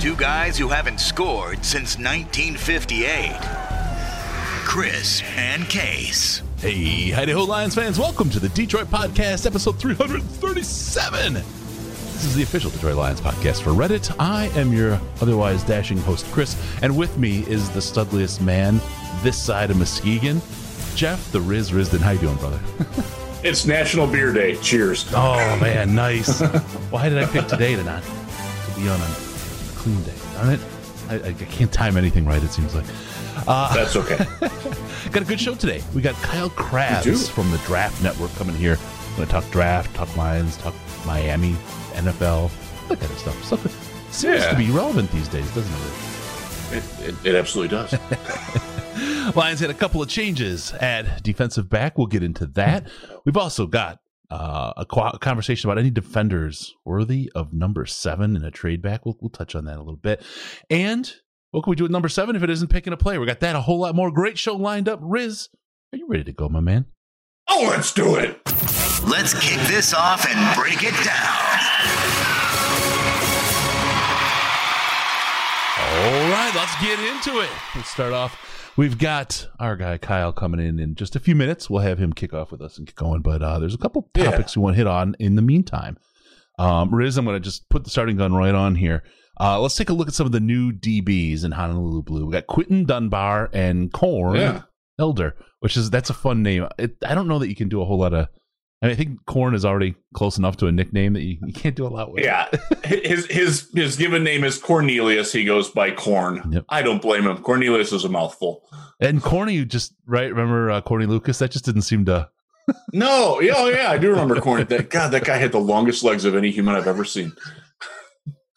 two guys who haven't scored since 1958 Chris and Case. Hey, howdy ho, Lions fans. Welcome to the Detroit Podcast, episode 337. This is the official Detroit Lions podcast for Reddit. I am your otherwise dashing host, Chris, and with me is the studliest man this side of Muskegon, Jeff, the Riz Risdon. How you doing, brother? It's National Beer Day. Cheers. Oh, man, nice. Why did I pick today to not to be on a clean day? Darn it. I, I can't time anything right, it seems like. Uh, That's okay. Got a good show today. We got Kyle. Crabbs from the Draft Network coming here. We're going to talk draft, talk Lions, talk Miami, NFL, that kind of stuff. Stuff that seems Yeah. to be relevant these days, doesn't it? it, it, it absolutely does. Lions had a couple of changes at defensive back. We'll get into that. We've also got uh, a, qu- a conversation about any defenders worthy of number seven in a trade back. We'll, we'll touch on that a little bit. And what can we do at number seven if it isn't picking a player? We got that a whole lot more. Great show lined up. Riz, are you ready to go, my man? oh, let's do it. Let's kick this off and break it down. All right, let's get into it. Let's start off. We've got our guy Kyle coming in in just a few minutes. We'll have him kick off with us and get going. But uh, there's a couple Yeah. topics we want to hit on in the meantime. Um, Riz, I'm going to just put the starting gun right on here. Uh, let's take a look at some of the new DBs in Honolulu Blue. We got Quinton Dunbar and Corn Yeah. Elder, which is that's a fun name. It, I don't know that you can do a whole lot of. I, I think Corn is already close enough to a nickname that you, you can't do a lot with. Yeah, his his his given name is Cornelius. He goes by Corn. Yep. I don't blame him. Cornelius is a mouthful. And Corny, you just right. Remember uh, Corny Lucas? That just didn't seem to. No, yeah, oh, yeah, I do remember Corn. That God, that guy had the longest legs of any human I've ever seen.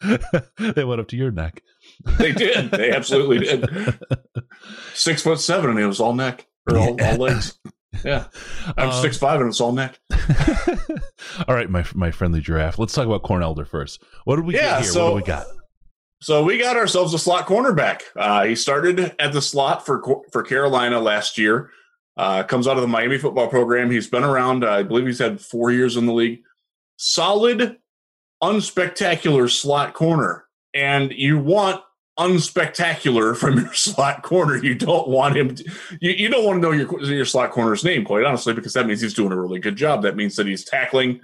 they went up to your neck. They did. They absolutely did. Six foot seven, and it was all neck or all, all legs. Yeah, I'm Um, six five, and it's all neck. All right, my my friendly giraffe. Let's talk about Corn Elder first. What did we Yeah, get here? so- what do we got? So we got ourselves a slot cornerback. Uh, he started at the slot for for Carolina last year. Uh, comes out of the Miami football program. He's been around. Uh, I believe he's had four years in the league. Solid, unspectacular slot corner, and you want unspectacular from your slot corner. You don't want him. To, you, you don't want to know your your slot corner's name, quite honestly, because that means he's doing a really good job. That means that he's tackling.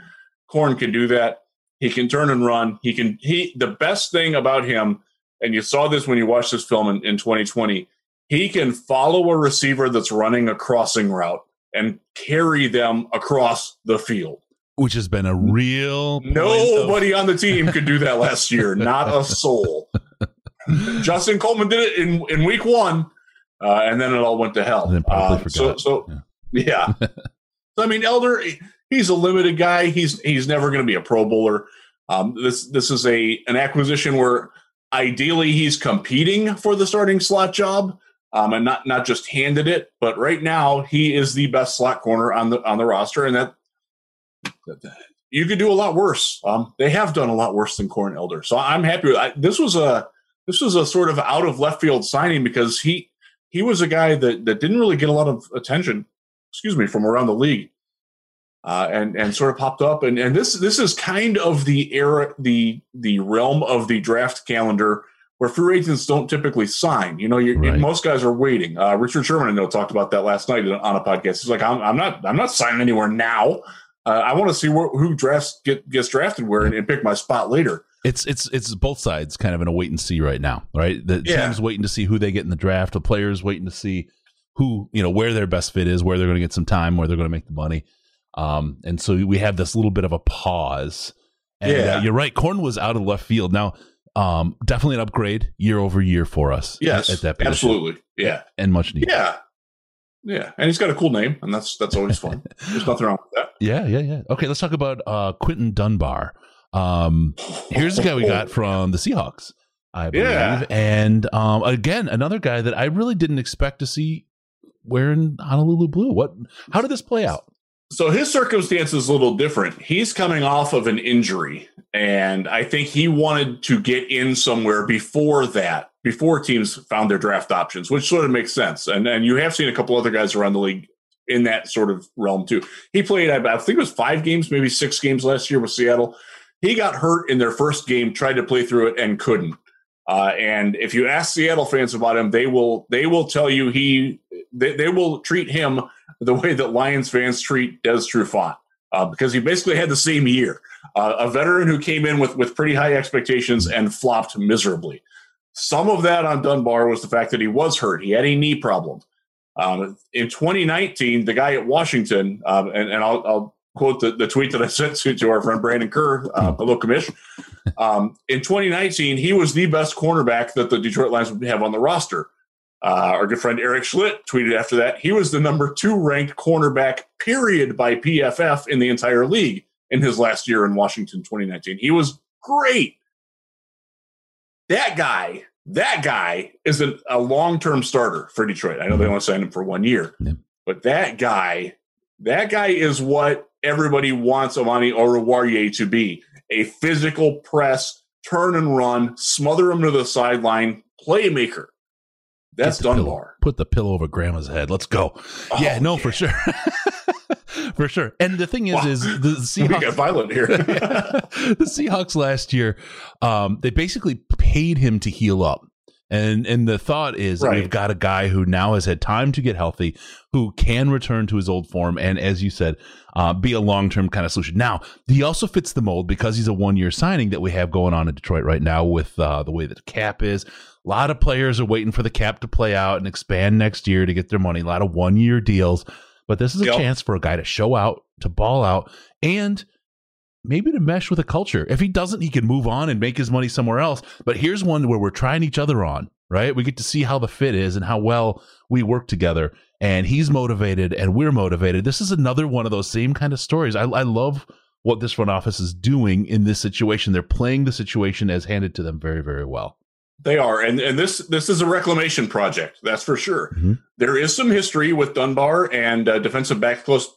Corn can do that. He can turn and run. He can. He the best thing about him, and you saw this when you watched this film in, in 2020. He can follow a receiver that's running a crossing route and carry them across the field. Which has been a real point of- Nobody on the team could do that last year. Not a soul. Justin Coleman did it in, in week one, uh, and then it all went to hell. And then probably Uh, so, so Yeah. yeah. so I mean, Elder, he's a limited guy. He's he's never going to be a Pro Bowler. Um, this this is a an acquisition where ideally he's competing for the starting slot job, um, and not not just handed it. But right now he is the best slot corner on the on the roster, and that, that- you could do a lot worse. Um, they have done a lot worse than Corn Elder, so I'm happy with. I, this was a this was a sort of out of left field signing because he he was a guy that that didn't really get a lot of attention excuse me, from around the league, uh, and and sort of popped up. And and this this is kind of the era, the the realm of the draft calendar where free agents don't typically sign. You know, you Right. most guys are waiting. Uh, Richard Sherman, I know, talked about that last night on a podcast. He's like, I'm, I'm not I'm not signing anywhere now. Uh, I want to see where, who drafts get gets drafted where and, and pick my spot later. It's it's it's both sides kind of in a wait and see right now, right? The Yeah. teams waiting to see who they get in the draft. The players waiting to see who you know where their best fit is, where they're going to get some time, where they're going to make the money. Um, and so we have this little bit of a pause. And Yeah. uh, you're right. Corn was out of left field. Now, um, definitely an upgrade year over year for us. Yes, at that position. absolutely. Yeah, and much needed. yeah, yeah. And he's got a cool name, and that's that's always fun. There's nothing wrong with that. Yeah, yeah, yeah. Okay, let's talk about uh, Quinton Dunbar. Um, here's the guy we got from the Seahawks. I believe. Yeah. And um, again, another guy that I really didn't expect to see wearing Honolulu blue. What? How did this play out? So his circumstance is a little different. He's coming off of an injury, and I think he wanted to get in somewhere before that, before teams found their draft options, which sort of makes sense. And and you have seen a couple other guys around the league in that sort of realm too. He played, I think it was five games, maybe six games last year with Seattle. He got hurt in their first game, tried to play through it, and couldn't. Uh, and if you ask Seattle fans about him, they will they will tell you he they, they will treat him the way that Lions fans treat Des Trufant uh, because he basically had the same year. Uh, a veteran who came in with with pretty high expectations and flopped miserably. Some of that on Dunbar was the fact that he was hurt. He had a knee problem. Um, in 2019, the guy at Washington, um, and, and I'll, I'll, quote the, the tweet that I sent to, to our friend Brandon Kerr, uh, hello, commish. Um, in 2019, he was the best cornerback that the Detroit Lions would have on the roster. Uh, our good friend Erik Schlitt tweeted after that he was the number two ranked cornerback, period, by PFF in the entire league in his last year in Washington 2019. He was great. That guy, that guy is a, a long term starter for Detroit. I know they only signed him for one year, Yeah. but that guy, that guy is what everybody wants Amani Oruwariye to be a physical press, turn and run, smother him to the sideline, playmaker. That's the pillow- Dunbar. put the pillow over grandma's head. Let's go. Oh, yeah, no, for sure. for sure. And the thing is, Wow. is the We got Seahawks. violent here. the Seahawks last year, um, they basically paid him to heal up. And and the thought is Right. we've got a guy who now has had time to get healthy, who can return to his old form, and as you said, uh, be a long term kind of solution. Now he also fits the mold because he's a one year signing that we have going on in Detroit right now with uh, the way that the cap is. A lot of players are waiting for the cap to play out and expand next year to get their money. A lot of one year deals, but this is a Yep. chance for a guy to show out, to ball out, and maybe to mesh with a culture. If he doesn't, he can move on and make his money somewhere else. But here's one where we're trying each other on, right? We get to see how the fit is and how well we work together. And he's motivated and we're motivated. This is another one of those same kind of stories. I, I love what this front office is doing in this situation. They're playing the situation as handed to them very, very well. They are, and and this this is a reclamation project. That's for sure. Mhm. There is some history with Dunbar and uh, defensive back close.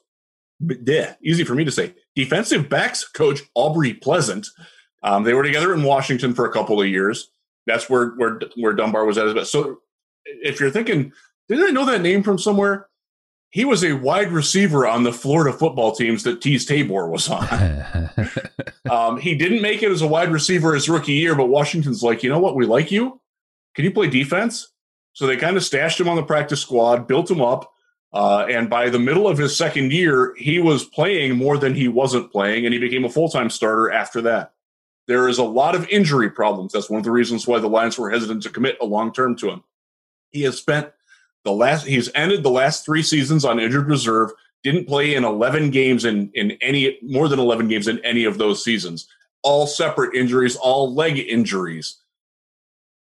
Yeah, easy for me to say. Defensive backs coach Aubrey Pleasant. Um, they were together in Washington for a couple of years. That's where where where Dunbar was at his best. So, if you're thinking, did I know that name from somewhere? He was a wide receiver on the Florida football teams that Teez Tabor was on. Um, he didn't make it as a wide receiver his rookie year, but Washington's like, you know what? We like you. Can you play defense? So they kind of stashed him on the practice squad, built him up. Uh, and by the middle of his second year, he was playing more than he wasn't playing, and he became a full time starter after that. There is a lot of injury problems. That's one of the reasons why the Lions were hesitant to commit a long term to him. He has spent the last, he's ended the last three seasons on injured reserve didn't play in 11 games in, in any more than 11 games in any of those seasons. All separate injuries all leg injuries.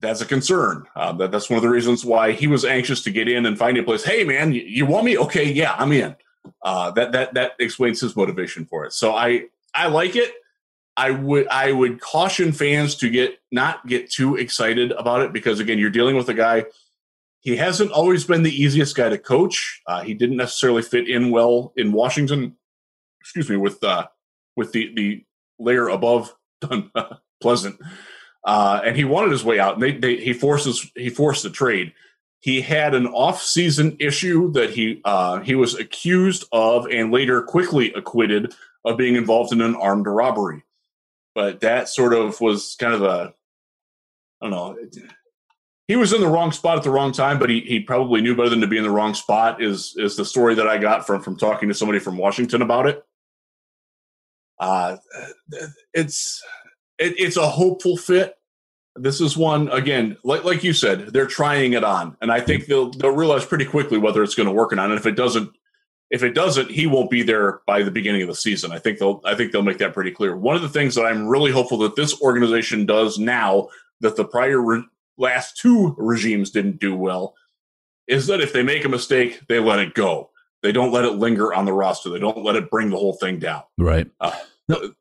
That's a concern. Uh, that, that's one of the reasons why he was anxious to get in and find a place hey man you, you want me? Okay yeah i'm in. Uh, that that that explains his motivation for it. So i i like it. I would i would caution fans to get not get too excited about it because again you're dealing with a guy he hasn't always been the easiest guy to coach. Uh, he didn't necessarily fit in well in Washington. Excuse me, with uh, with the the layer above Dun- Pleasant, uh, and he wanted his way out. And they, they he forces he forced the trade. He had an off-season issue that he uh, he was accused of and later quickly acquitted of being involved in an armed robbery. But that sort of was kind of a I don't know he was in the wrong spot at the wrong time, but he, he probably knew better than to be in the wrong spot. Is is the story that I got from from talking to somebody from Washington about it? Uh, it's it, it's a hopeful fit. This is one again, like like you said, they're trying it on, and I think they'll they'll realize pretty quickly whether it's going to work or not. And if it doesn't, if it doesn't, he won't be there by the beginning of the season. I think they'll I think they'll make that pretty clear. One of the things that I'm really hopeful that this organization does now that the prior re- last two regimes didn't do well is that if they make a mistake, they let it go. They don't let it linger on the roster. They don't let it bring the whole thing down. Right. Uh,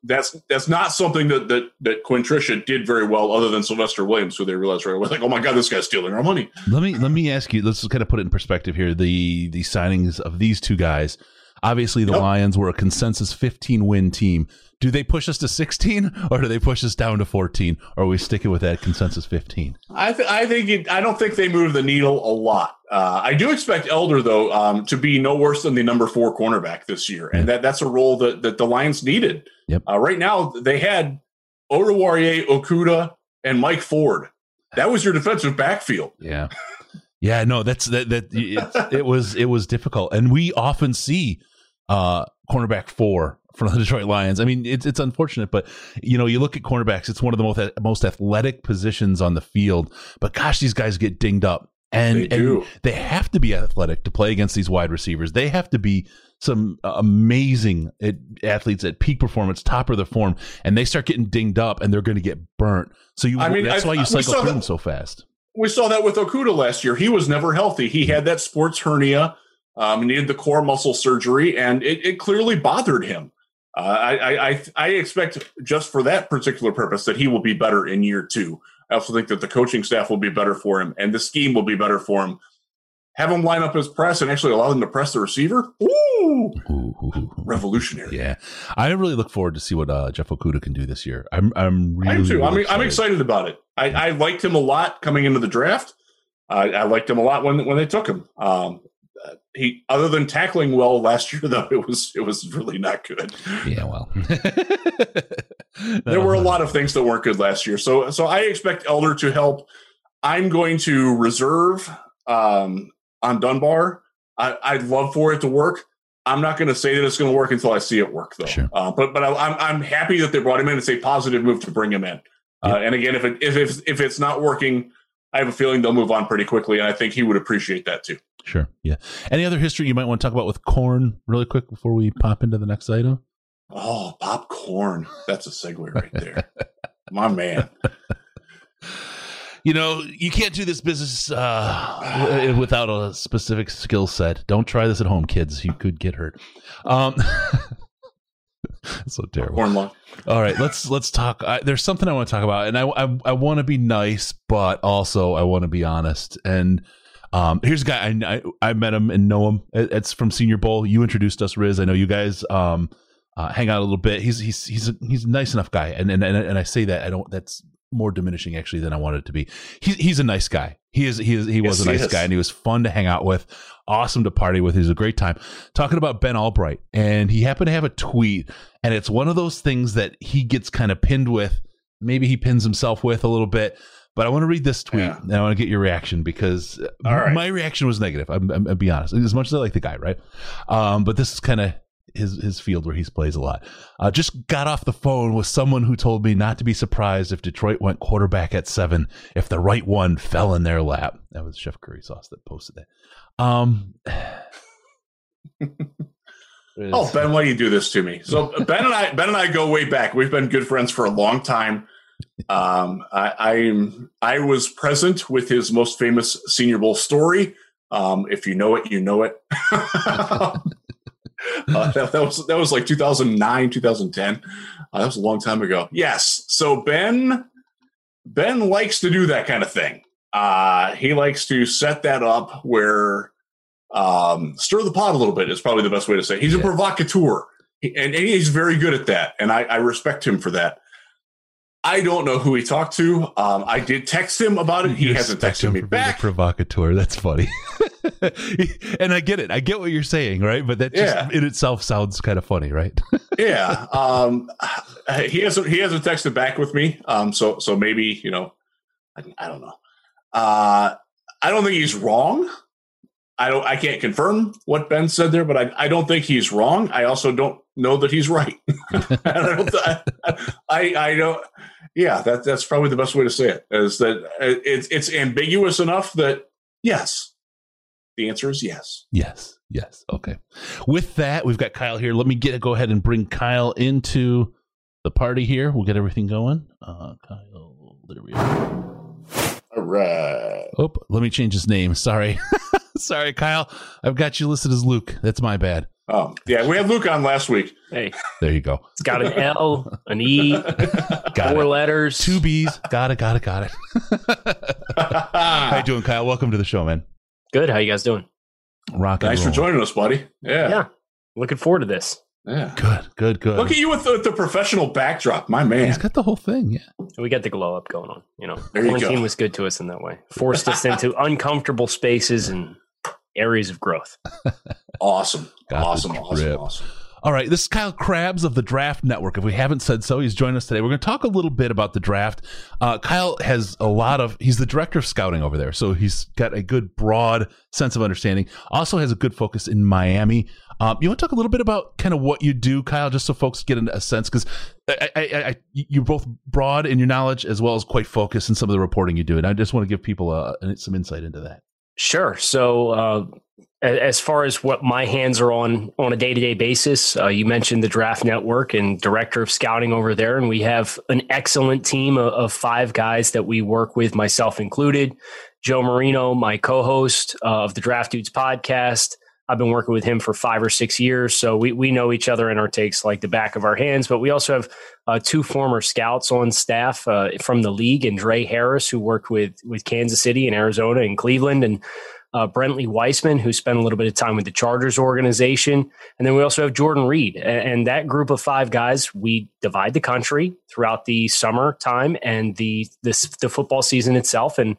that's that's not something that that that Quinn Tricia did very well, other than Sylvester Williams, who they realized right away, like, oh my god, this guy's stealing our money. Let me let me ask you. Let's kind of put it in perspective here. The the signings of these two guys. Obviously, the Yep. Lions were a consensus 15 win team. Do they push us to 16, or do they push us down to 14, or are we sticking with that consensus 15? I th- I think it, I don't think they move the needle a lot. Uh, I do expect Elder though um, to be no worse than the number four cornerback this year, and that that's a role that that the Lions needed. Yep. Uh, right now they had Oruwariye, Okudah, and Mike Ford. That was your defensive backfield. Yeah. Yeah, no, that's that that it, it was it was difficult, and we often see uh cornerback four from the Detroit Lions. I mean, it's it's unfortunate, but you know, you look at cornerbacks; it's one of the most most athletic positions on the field. But gosh, these guys get dinged up, and They do. and they have to be athletic to play against these wide receivers. They have to be some amazing athletes at peak performance, top of their form, and they start getting dinged up, and they're going to get burnt. So you, I mean, that's I- why you cycle through them so fast. We saw that with Okudah last year. He was never healthy. He had that sports hernia, um, needed the core muscle surgery, and it, it clearly bothered him. Uh, I, I, I, I expect just for that particular purpose that he will be better in year two. I also think that the coaching staff will be better for him, and the scheme will be better for him. Have him line up his press and actually allow them to press the receiver. Ooh, Ooh, revolutionary. Yeah, I really look forward to see what uh, Jeff Okudah can do this year. I'm I'm really, I am too. really I'm, I'm excited about it. I, I liked him a lot coming into the draft. I I liked him a lot when when they took him. Um, he other than tackling well last year though, it was it was really not good. Yeah, well, There were a lot of things that weren't good last year. So so I expect Elder to help. I'm going to reserve um, on Dunbar. I, I'd love for it to work. I'm not going to say that it's going to work until I see it work, though. Sure. Uh, but but I, I'm I'm happy that they brought him in. It's a positive move to bring him in. Uh, and again, if it if if, if it's not working, I have a feeling they'll move on pretty quickly, and I think he would appreciate that too. Sure. Yeah. Any other history you might want to talk about with corn, really quick, before we pop into the next item? Oh, popcorn. That's a segue right there. My man. You know, you can't do this business uh, without a specific skill set. Don't try this at home, kids. You could get hurt. Um, so terrible. All right, let's let's talk. I, there's something I want to talk about, and I I, I want to be nice, but also I want to be honest. And um, here's a guy I, I I met him and know him. It's from Senior Bowl. You introduced us, Riz. I know you guys um uh, hang out a little bit. He's he's he's a, he's a nice enough guy, and and and and I say that I don't. That's more diminishing actually than I wanted it to be. He's he's a nice guy. He is he is he was Yes, a nice guy, and he was fun to hang out with. Awesome to party with. He was a great time. Talking about Ben Albright, and he happened to have a tweet, and it's one of those things that he gets kind of pinned with. Maybe he pins himself with a little bit. But I want to read this tweet, Yeah. and I want to get your reaction because right. my reaction was negative. I'm, I'm, I'll be honest. As much as I like the guy, right? Um, but this is kind of his his field where he plays a lot. Uh, just got off the phone with someone who told me not to be surprised if Detroit went quarterback at seven if the right one fell in their lap. That was Chef Curry Sauce that posted that. Um, Oh, Ben, why do you do this to me? So Ben and I, Ben and I go way back. We've been good friends for a long time. Um, I, I'm I was present with his most famous Senior Bowl story. Um, if you know it, you know it. uh, that, that was that was like 2009, 2010. Uh, that was a long time ago. Yes. So Ben Ben likes to do that kind of thing. Uh, he likes to set that up where um, stir the pot a little bit is probably the best way to say. it. He's a provocateur, He- and, and he's very good at that, and I, I respect him for that. I don't know who he talked to. Um, I did text him about it. He You hasn't texted him me back. provocateur. That's funny. and I get it. I get what you're saying, right? But that just Yeah. in itself sounds kind of funny, right? yeah, um, he hasn't he hasn't texted back with me. Um, so so maybe you know, I, I don't know. Uh, I don't think he's wrong. I don't. I can't confirm what Ben said there, but I, I don't think he's wrong. I also don't know that he's right. I don't. I, I, I don't. Yeah, that that's probably the best way to say it. Is that uh, it's it's ambiguous enough that yes, the answer is yes. Yes. Yes. Okay. With that, we've got Kyle here. Let me get go ahead and bring Kyle into the party here. We'll get everything going. Uh, Kyle, there we are. All right. Oh, let me change his name. Sorry. Sorry, Kyle. I've got you listed as Luke. That's my bad. Oh, yeah, we had Luke on last week. Hey, There you go. it's got an L, an E, Got four it. letters. Two B's. Got it. Got it. Got it. How you doing, Kyle? Welcome to the show, man. Good. How you guys doing? Rock and Thanks for joining us, buddy. Yeah. Yeah. Looking forward to this. Yeah. Good. Good. Good. Look at you with the, the professional backdrop, my man. He's got the whole thing. Yeah. We got the glow up going on. You know, There you go. was good to us in that way. Forced us into uncomfortable spaces and areas of growth. Awesome. Got awesome. Awesome. Awesome. All right, this is Kyle Crabbs of the Draft Network. If we haven't said so, he's joined us today. We're going to talk a little bit about the draft. Uh, Kyle has a lot of, he's the director of scouting over there. So he's got a good, broad sense of understanding. Also has a good focus in Miami. Um, you want to talk a little bit about kind of what you do, Kyle, just so folks get a sense? Because I, I, I, you're both broad in your knowledge as well as quite focused in some of the reporting you do. And I just want to give people uh, some insight into that. Sure. So, uh, as far as what my hands are on on a day to day basis, uh, you mentioned the Draft Network and director of scouting over there, and we have an excellent team of, of five guys that we work with, myself included. Joe Marino, my co-host uh, of the Draft Dudes podcast. I've been working with him for five or six years, so we we know each other and our takes like the back of our hands. But we also have uh, two former scouts on staff uh, from the league, and Drae Harris, who worked with with Kansas City and Arizona and Cleveland, and uh, Brentley Weissman, who spent a little bit of time with the Chargers organization. And then we also have Jordan Reid. And, and that group of five guys, we divide the country throughout the summer time and the, the, the football season itself. And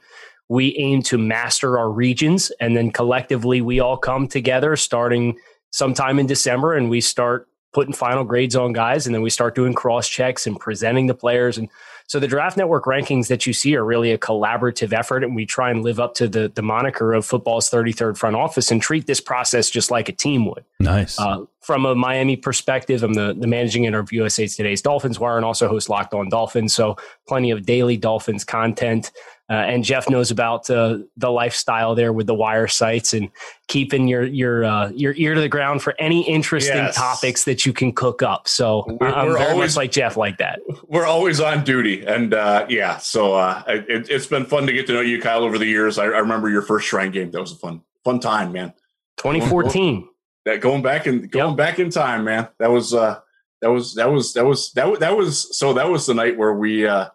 we aim to master our regions. And then collectively, we all come together starting sometime in December and we start putting final grades on guys. And then we start doing cross checks and presenting the players. And so the draft network rankings that you see are really a collaborative effort, and we try and live up to the the moniker of football's 33rd front office and treat this process just like a team would. Nice. Uh, from a Miami perspective, I'm the, the managing editor of USA Today's Dolphins Wire and also host Locked On Dolphins. So plenty of daily Dolphins content. Uh, and Jeff knows about uh, the lifestyle there with the wire sites and keeping your your uh, your ear to the ground for any interesting Yes. topics that you can cook up. So We're- I'm we're very always- much like Jeff like that. We're always on duty. And uh, yeah, so uh, it, it's been fun to get to know you, Kyle, over the years. I, I remember your first Shrine game. That was a fun, fun time, man. 2014. That going back and going Yep. back in time, man. That was uh, that was that was that was that was that was so that was the night where we uh,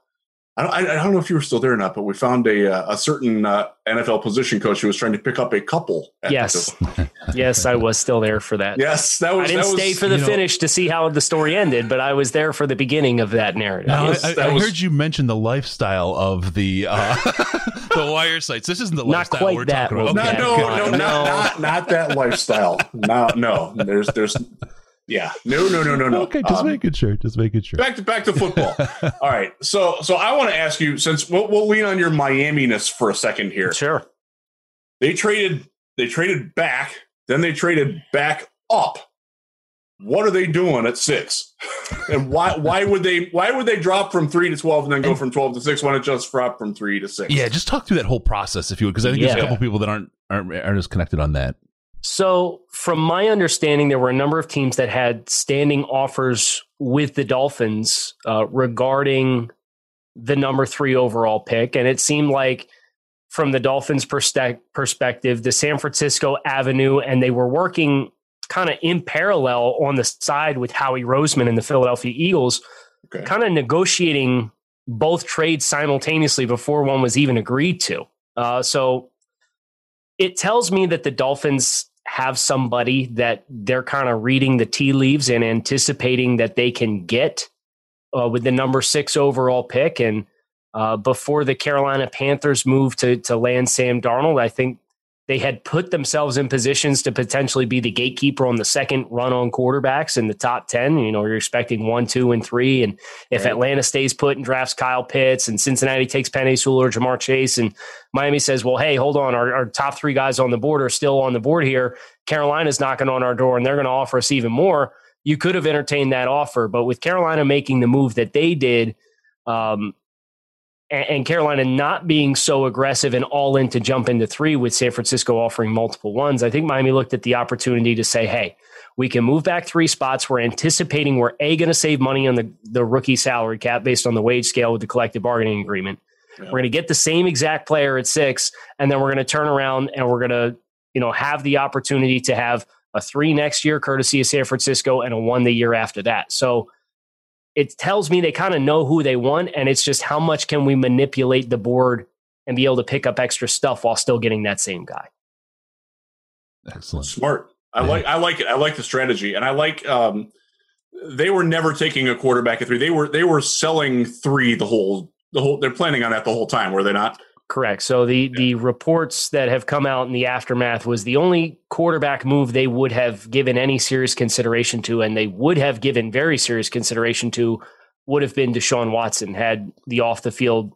I don't, I I don't know if you were still there or not, but we found a uh, a certain uh, NFL position coach who was trying to pick up a couple. Yes. yes, I was still there for that. yes, that was. I didn't that was, stay for the you know- finish to see how the story ended, but I was there for the beginning of that narrative. Now, was- I, I, that I was- heard you mention the lifestyle of the uh, the wire sites. This isn't the Not lifestyle quite we're that, talking about. okay. No, no, God, no, no. Not, not not that lifestyle. No, no. There's there's yeah. No, no, no, no, no. Okay, just Um, making sure. Just making sure. back to back to football. All right. So so I want to ask you since we'll, we'll lean on your Miami-ness for a second here. Sure. They traded they traded back, then they traded back up. What are they doing at six? And why why would they why would they drop from three to twelve and then go from twelve to six when it just drop from three to six? Yeah, just talk through that whole process if you would, because I think there's a couple people that aren't aren't, aren't as connected on that. So, from my understanding, there were a number of teams that had standing offers with the Dolphins uh, regarding the number three overall pick. And it seemed like, from the Dolphins' perspective, the San Francisco Avenue, and they were working kind of in parallel on the side with Howie Roseman and the Philadelphia Eagles, Okay. kind of negotiating both trades simultaneously before one was even agreed to. Uh, so it tells me that the Dolphins have somebody that they're kind of reading the tea leaves and anticipating that they can get uh, with the number six overall pick. And uh, before the Carolina Panthers moved to to land Sam Darnold, I think they had put themselves in positions to potentially be the gatekeeper on the second run on quarterbacks in the top 10. You know, you're expecting one, two, and three. And if Right. Atlanta stays put and drafts Kyle Pitts and Cincinnati takes Penei Sewell or Ja'Marr Chase and Miami says, well, hey, hold on, our, our top three guys on the board are still on the board here. Carolina's knocking on our door and they're going to offer us even more. You could have entertained that offer. But with Carolina making the move that they did, um, and, Carolina not being so aggressive and all in to jump into three with San Francisco offering multiple ones, I think Miami looked at the opportunity to say, hey, we can move back three spots. We're anticipating we're A, going to save money on the, the rookie salary cap based on the wage scale with the collective bargaining agreement. Yeah. We're going to get the same exact player at six, and then we're going to turn around and we're going to, you know, have the opportunity to have a three next year, courtesy of San Francisco, and a one the year after that. So it tells me they kind of know who they want, and it's just how much can we manipulate the board and be able to pick up extra stuff while still getting that same guy. Excellent. Smart. I yeah. like I like it. I like the strategy, and I like. Um, they were never taking a quarterback at three. They were they were selling three the whole the whole. They're planning on that the whole time, were they not? Correct. So the yeah. the reports that have come out in the aftermath was the only quarterback move they would have given any serious consideration to, and they would have given very serious consideration to, would have been Deshaun Watson had the off the field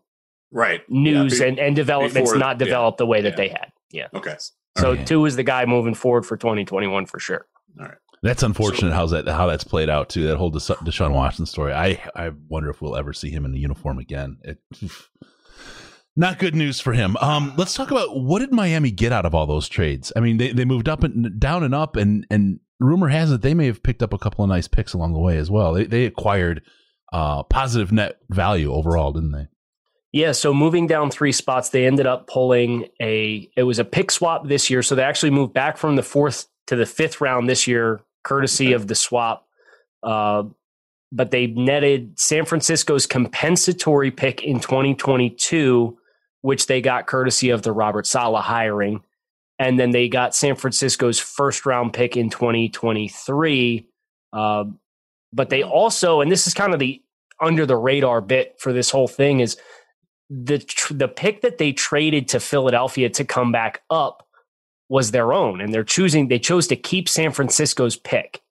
right news yeah. and, and developments Before, not developed yeah. the way that they had. Yeah. Okay. So right. two is the guy moving forward for 2021 for sure. All right. That's unfortunate. So, how's that? How that's played out too? That whole Deshaun Watson story. I I wonder if we'll ever see him in the uniform again. It, not good news for him. Um, let's talk about what did Miami get out of all those trades? I mean, they, they moved up and down and up, and and rumor has it they may have picked up a couple of nice picks along the way as well. They they acquired uh, positive net value overall, didn't they? Yeah, so moving down three spots, they ended up pulling a it was a pick swap this year. So they actually moved back from the fourth to the fifth round this year, courtesy okay. of the swap. Uh, but they netted San Francisco's compensatory pick in 2022, which they got courtesy of the Robert Saleh hiring. And then they got San Francisco's first round pick in 2023. Uh, but they also, and this is kind of the under the radar bit for this whole thing, is the the pick that they traded to Philadelphia to come back up was their own, and they're choosing they chose to keep San Francisco's pick.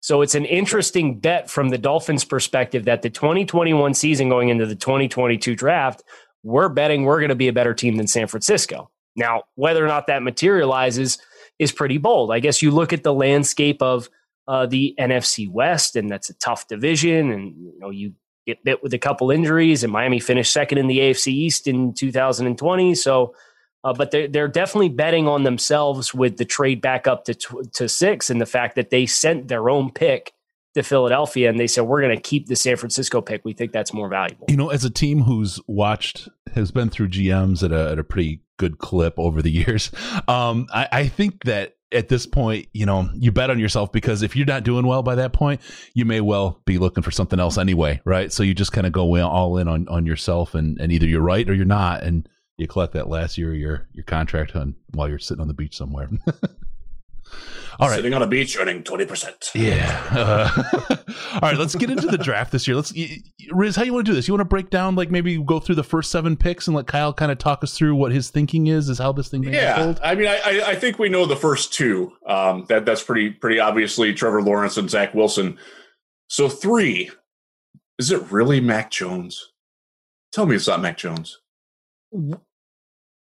So it's an interesting bet from the Dolphins' perspective that the 2021 season going into the 2022 draft, we're betting we're going to be a better team than San Francisco. Now, whether or not that materializes is pretty bold. I guess you look at the landscape of uh, the NFC West, and that's a tough division, and you know you get bit with a couple injuries, and Miami finished second in the AFC East in 2020. So, uh, but they're, they're definitely betting on themselves with the trade back up to, to six and the fact that they sent their own pick to Philadelphia and they said, we're going to keep the San Francisco pick. We think that's more valuable. You know, as a team who's watched, has been through GMs at a, at a pretty good clip over the years, um, I, I think that at this point, you know, you bet on yourself because if you're not doing well by that point, you may well be looking for something else anyway, right? So you just kind of go all in on, on yourself and, and either you're right or you're not. And you collect that last year of your, your contract on while you're sitting on the beach somewhere. All right. Sitting on a beach earning 20%. Yeah. Uh, all right, let's get into the draft this year. Let's Riz, how you want to do this? You want to break down like maybe go through the first seven picks and let Kyle kind of talk us through what his thinking is, is how this thing Yeah. I mean, I, I think we know the first two. Um, that that's pretty pretty obviously Trevor Lawrence and Zach Wilson. So three, is it really Mac Jones? Tell me it's not Mac Jones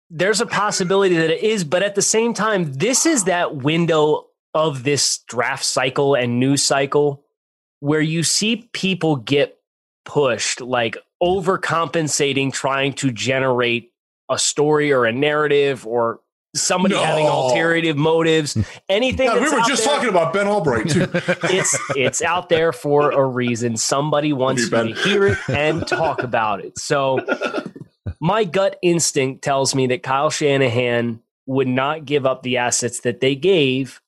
there's a possibility that it is, but at the same time, this is that window of this draft cycle and news cycle where you see people get pushed, like overcompensating, trying to generate a story or a narrative or somebody no. having alternative motives. Anything. God, we were just there, talking about Ben Albright too. it's it's out there for a reason. Somebody wants you, to hear it and talk about it. So my gut instinct tells me that Kyle Shanahan would not give up the assets that they gave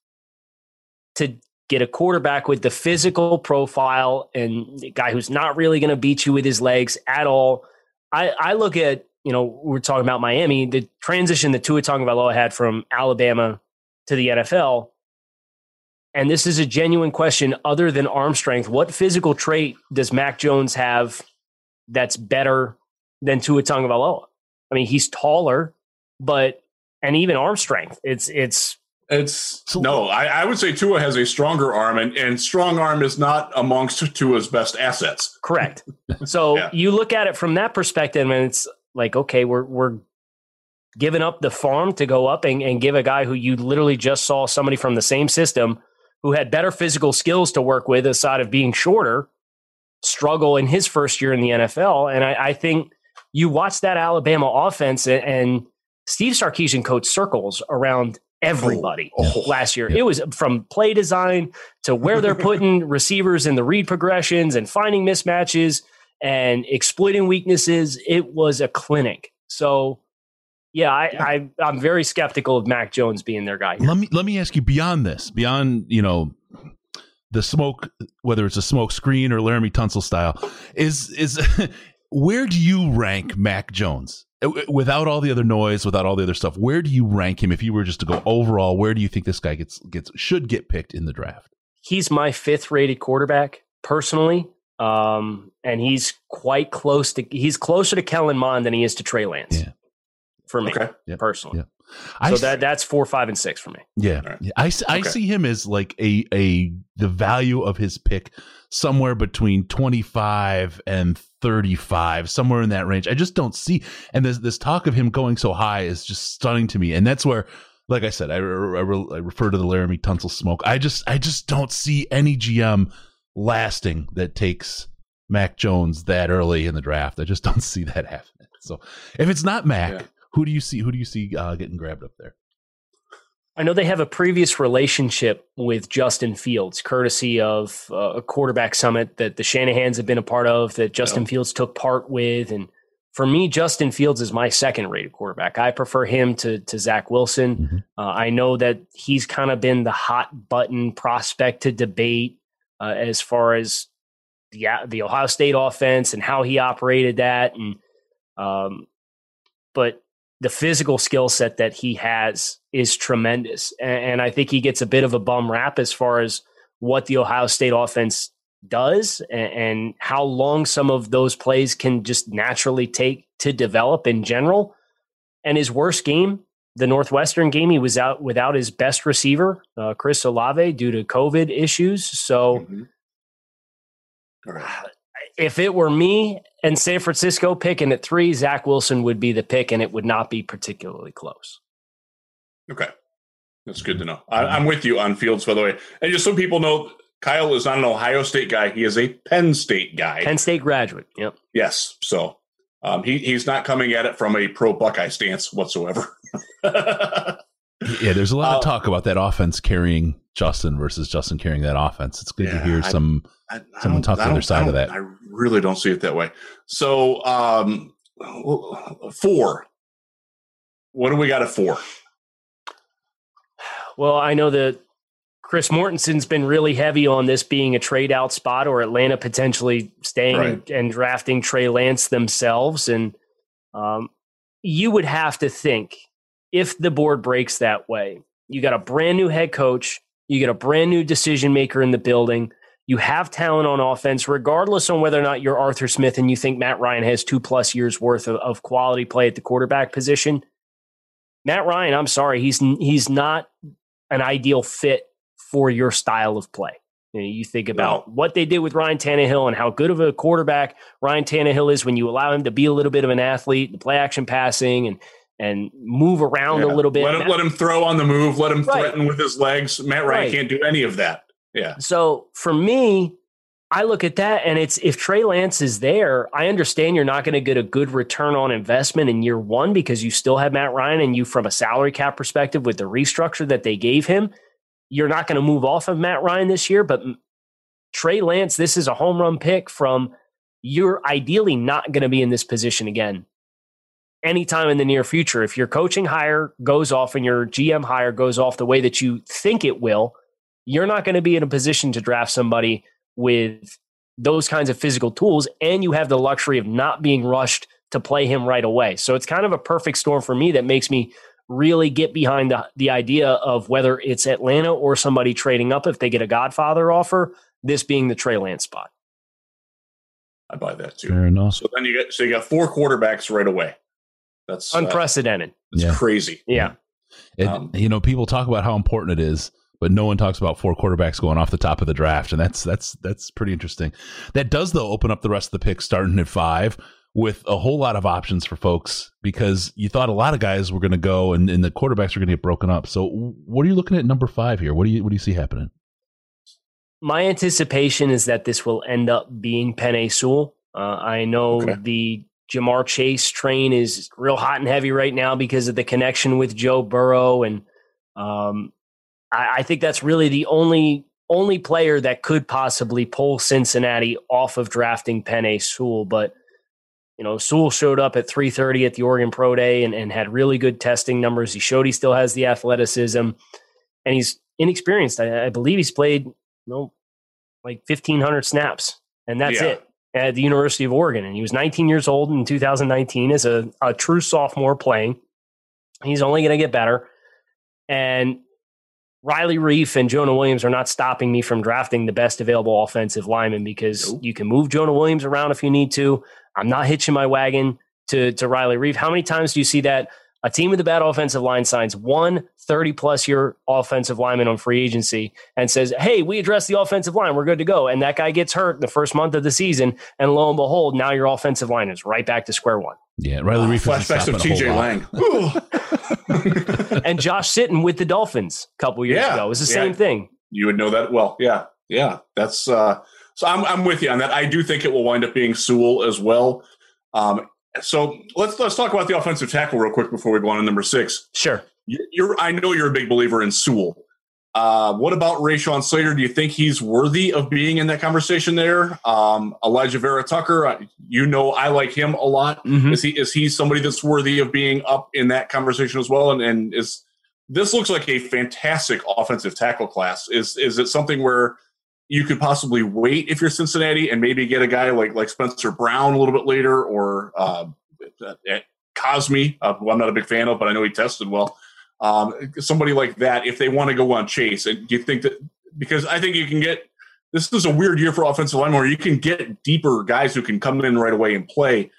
to get a quarterback with the physical profile and a guy who's not really going to beat you with his legs at all. I, I look at, you know, we're talking about Miami, the transition that Tua Tagovailoa had from Alabama to the NFL. And this is a genuine question other than arm strength. What physical trait does Mac Jones have that's better than Tua Tagovailoa. I mean, he's taller, but and even arm strength. It's it's it's no. I, I would say Tua has a stronger arm, and and strong arm is not amongst Tua's best assets. Correct. So yeah. you look at it from that perspective, and it's like, okay, we're we're giving up the farm to go up and, and give a guy who you literally just saw somebody from the same system who had better physical skills to work with aside of being shorter struggle in his first year in the NFL. And I, I think you watch that Alabama offense and Steve Sarkisian coached circles around everybody oh, oh, last year. It was from play design to where they're putting receivers in the read progressions and finding mismatches and exploiting weaknesses. It was a clinic. So Yeah, I, I I'm very skeptical of Mac Jones being their guy. Here. Let me let me ask you beyond this, beyond you know the smoke, whether it's a smoke screen or Laremy Tunsil style, is is where do you rank Mac Jones uh, without all the other noise, without all the other stuff? Where do you rank him if you were just to go overall? Where do you think this guy gets gets should get picked in the draft? He's my fifth rated quarterback personally. Um, and he's quite close to he's closer to Kellen Mond than he is to Trey Lance. Yeah. For me, Okay. Yep. personally. Yep. So I s- that that's four, five, and six for me. Yeah, All right. yeah. I, s- I Okay. see him as like a a the value of his pick somewhere between 25 and 35 somewhere in that range. I just don't see and this this talk of him going so high is just stunning to me. And that's where like i said i, re- I, re- I refer to the laremy tunsil smoke. I just i just don't see any gm lasting that takes mac jones that early in the draft. I just don't see that happening. So if it's not mac Yeah. who do you see who do you see uh, getting grabbed up there I know they have a previous relationship with Justin Fields, courtesy of uh, a quarterback summit that the Shanahans have been a part of, that Justin Fields took part with. And for me, Justin Fields is my second rated quarterback. I prefer him to, to Zach Wilson. Mhm. Uh, I know that he's kind of been the hot button prospect to debate uh, as far as the, the Ohio State offense and how he operated that. And, um, but the physical skill set that he has is tremendous. And, and I think he gets a bit of a bum rap as far as what the Ohio State offense does and, and how long some of those plays can just naturally take to develop in general. And his worst game, the Northwestern game, he was out without his best receiver, uh, Chris Olave, due to COVID issues. So Mhm. Right. If it were me and San Francisco picking at three, Zach Wilson would be the pick, and it would not be particularly close. Okay. That's good to know. I, I'm with you on Fields, by the way. And just so people know, Kyle is not an Ohio State guy. He is a Penn State guy. Penn State graduate. Yep. Yes. So um, he, he's not coming at it from a pro Buckeye stance whatsoever. Yeah, there's a lot Uh, of talk about that offense carrying Justin versus Justin carrying that offense. It's good to hear I- some. I, I Someone talk the I other side of that. I really don't see it that way. So, um, four. What do we got at four? Well, I know that Chris Mortensen's been really heavy on this being a trade out spot or Atlanta potentially staying Right. and, and drafting Trey Lance themselves. And um, you would have to think if the board breaks that way, you got a brand new head coach, you get a brand new decision maker in the building. You have talent on offense, regardless on whether or not you're Arthur Smith and you think Matt Ryan has two plus years worth of, of quality play at the quarterback position. Matt Ryan, I'm sorry, he's he's not an ideal fit for your style of play. You, know, you think about No. what they did with Ryan Tannehill and how good of a quarterback Ryan Tannehill is when you allow him to be a little bit of an athlete, to play action passing and and move around Yeah. a little bit. Let him, let him throw on the move. Let him Right. threaten with his legs. Matt Ryan Right. can't do any of that. Yeah. So for me, I look at that and it's if Trey Lance is there, I understand you're not going to get a good return on investment in year one because you still have Matt Ryan and you from a salary cap perspective with the restructure that they gave him, you're not going to move off of Matt Ryan this year. But Trey Lance, this is a home run pick from you're ideally not going to be in this position again anytime in the near future. If your coaching hire goes off and your GM hire goes off the way that you think it will, you're not going to be in a position to draft somebody with those kinds of physical tools. And you have the luxury of not being rushed to play him right away. So it's kind of a perfect storm for me that makes me really get behind the, the idea of whether it's Atlanta or somebody trading up if they get a Godfather offer, this being the Trey Lance spot. I buy that too. Fair enough. So then you got so you got four quarterbacks right away. That's uh, Unprecedented. that's Yeah. crazy. Yeah. It, Um, you know, people talk about how important it is, but no one talks about four quarterbacks going off the top of the draft, and that's that's that's pretty interesting. That does though open up the rest of the picks starting at five with a whole lot of options for folks because you thought a lot of guys were going to go and, and the quarterbacks are going to get broken up. So, what are you looking at number five here? What do you what do you see happening? my anticipation is that this will end up being Penei Sewell. Uh, I know Okay. the Ja'Marr Chase train is real hot and heavy right now because of the connection with Joe Burrow, and um, I, I think that's really the only only player that could possibly pull Cincinnati off of drafting Penei Sewell. But you know, Sewell showed up at 3:30 at the Oregon Pro Day and, and had really good testing numbers. He showed he still has the athleticism, and he's inexperienced. I, I believe he's played, you know, like 1,500 snaps, and that's Yeah. it at the University of Oregon. And he was 19 years old in 2019 as a, a true sophomore playing. He's only going to get better, and Riley Reiff and Jonah Williams are not stopping me from drafting the best available offensive lineman because Nope. you can move Jonah Williams around if you need to. I'm not hitching my wagon to, to Riley Reiff. How many times do you see that a team with a bad offensive line signs one 30 plus year offensive lineman on free agency and says, Hey, we address the offensive line. We're good to go. And that guy gets hurt the first month of the season. And lo and behold, now your offensive line is right back to square one. Yeah, Riley Reiff isn't Flashbacks of TJ. Lang. and Josh Sitton with the Dolphins a couple years Yeah. ago it was the Yeah. same thing. you would know that well. Yeah, yeah. That's uh, so. I'm I'm with you on that. I do think it will wind up being Sewell as well. Um, so let's let's talk about the offensive tackle real quick before we go on to number six. Sure. You- You're I know you're a big believer in Sewell. Uh, what about Rashawn Slater? Do you think he's worthy of being in that conversation there? Um, Alijah Vera-Tucker, uh, you know I like him a lot. Mhm. Is he is he somebody that's worthy of being up in that conversation as well? And and is this looks like a fantastic offensive tackle class? Is is it something where you could possibly wait if you're Cincinnati and maybe get a guy like like Spencer Brown a little bit later or uh, at Cosmi, uh, who I'm not a big fan of, but I know he tested well. Um, somebody like that, if they want to go on Chase, and do you think that because I think you can get this is a weird year for offensive line where you can get deeper guys who can come in right away and play.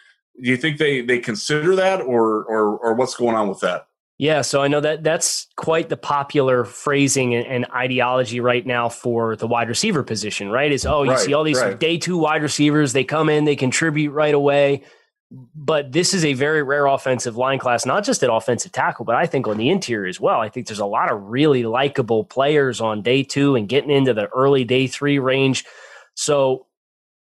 Do you think they they consider that, or or or what's going on with that? Yeah, so I know that that's quite the popular phrasing and, and ideology right now for the wide receiver position, right? Is oh, you Right, see all these right. day two wide receivers, they come in, they contribute right away. But this is a very rare offensive line class, not just at offensive tackle, but I think on the interior as well. I think there's a lot of really likable players on day two and getting into the early day three range. So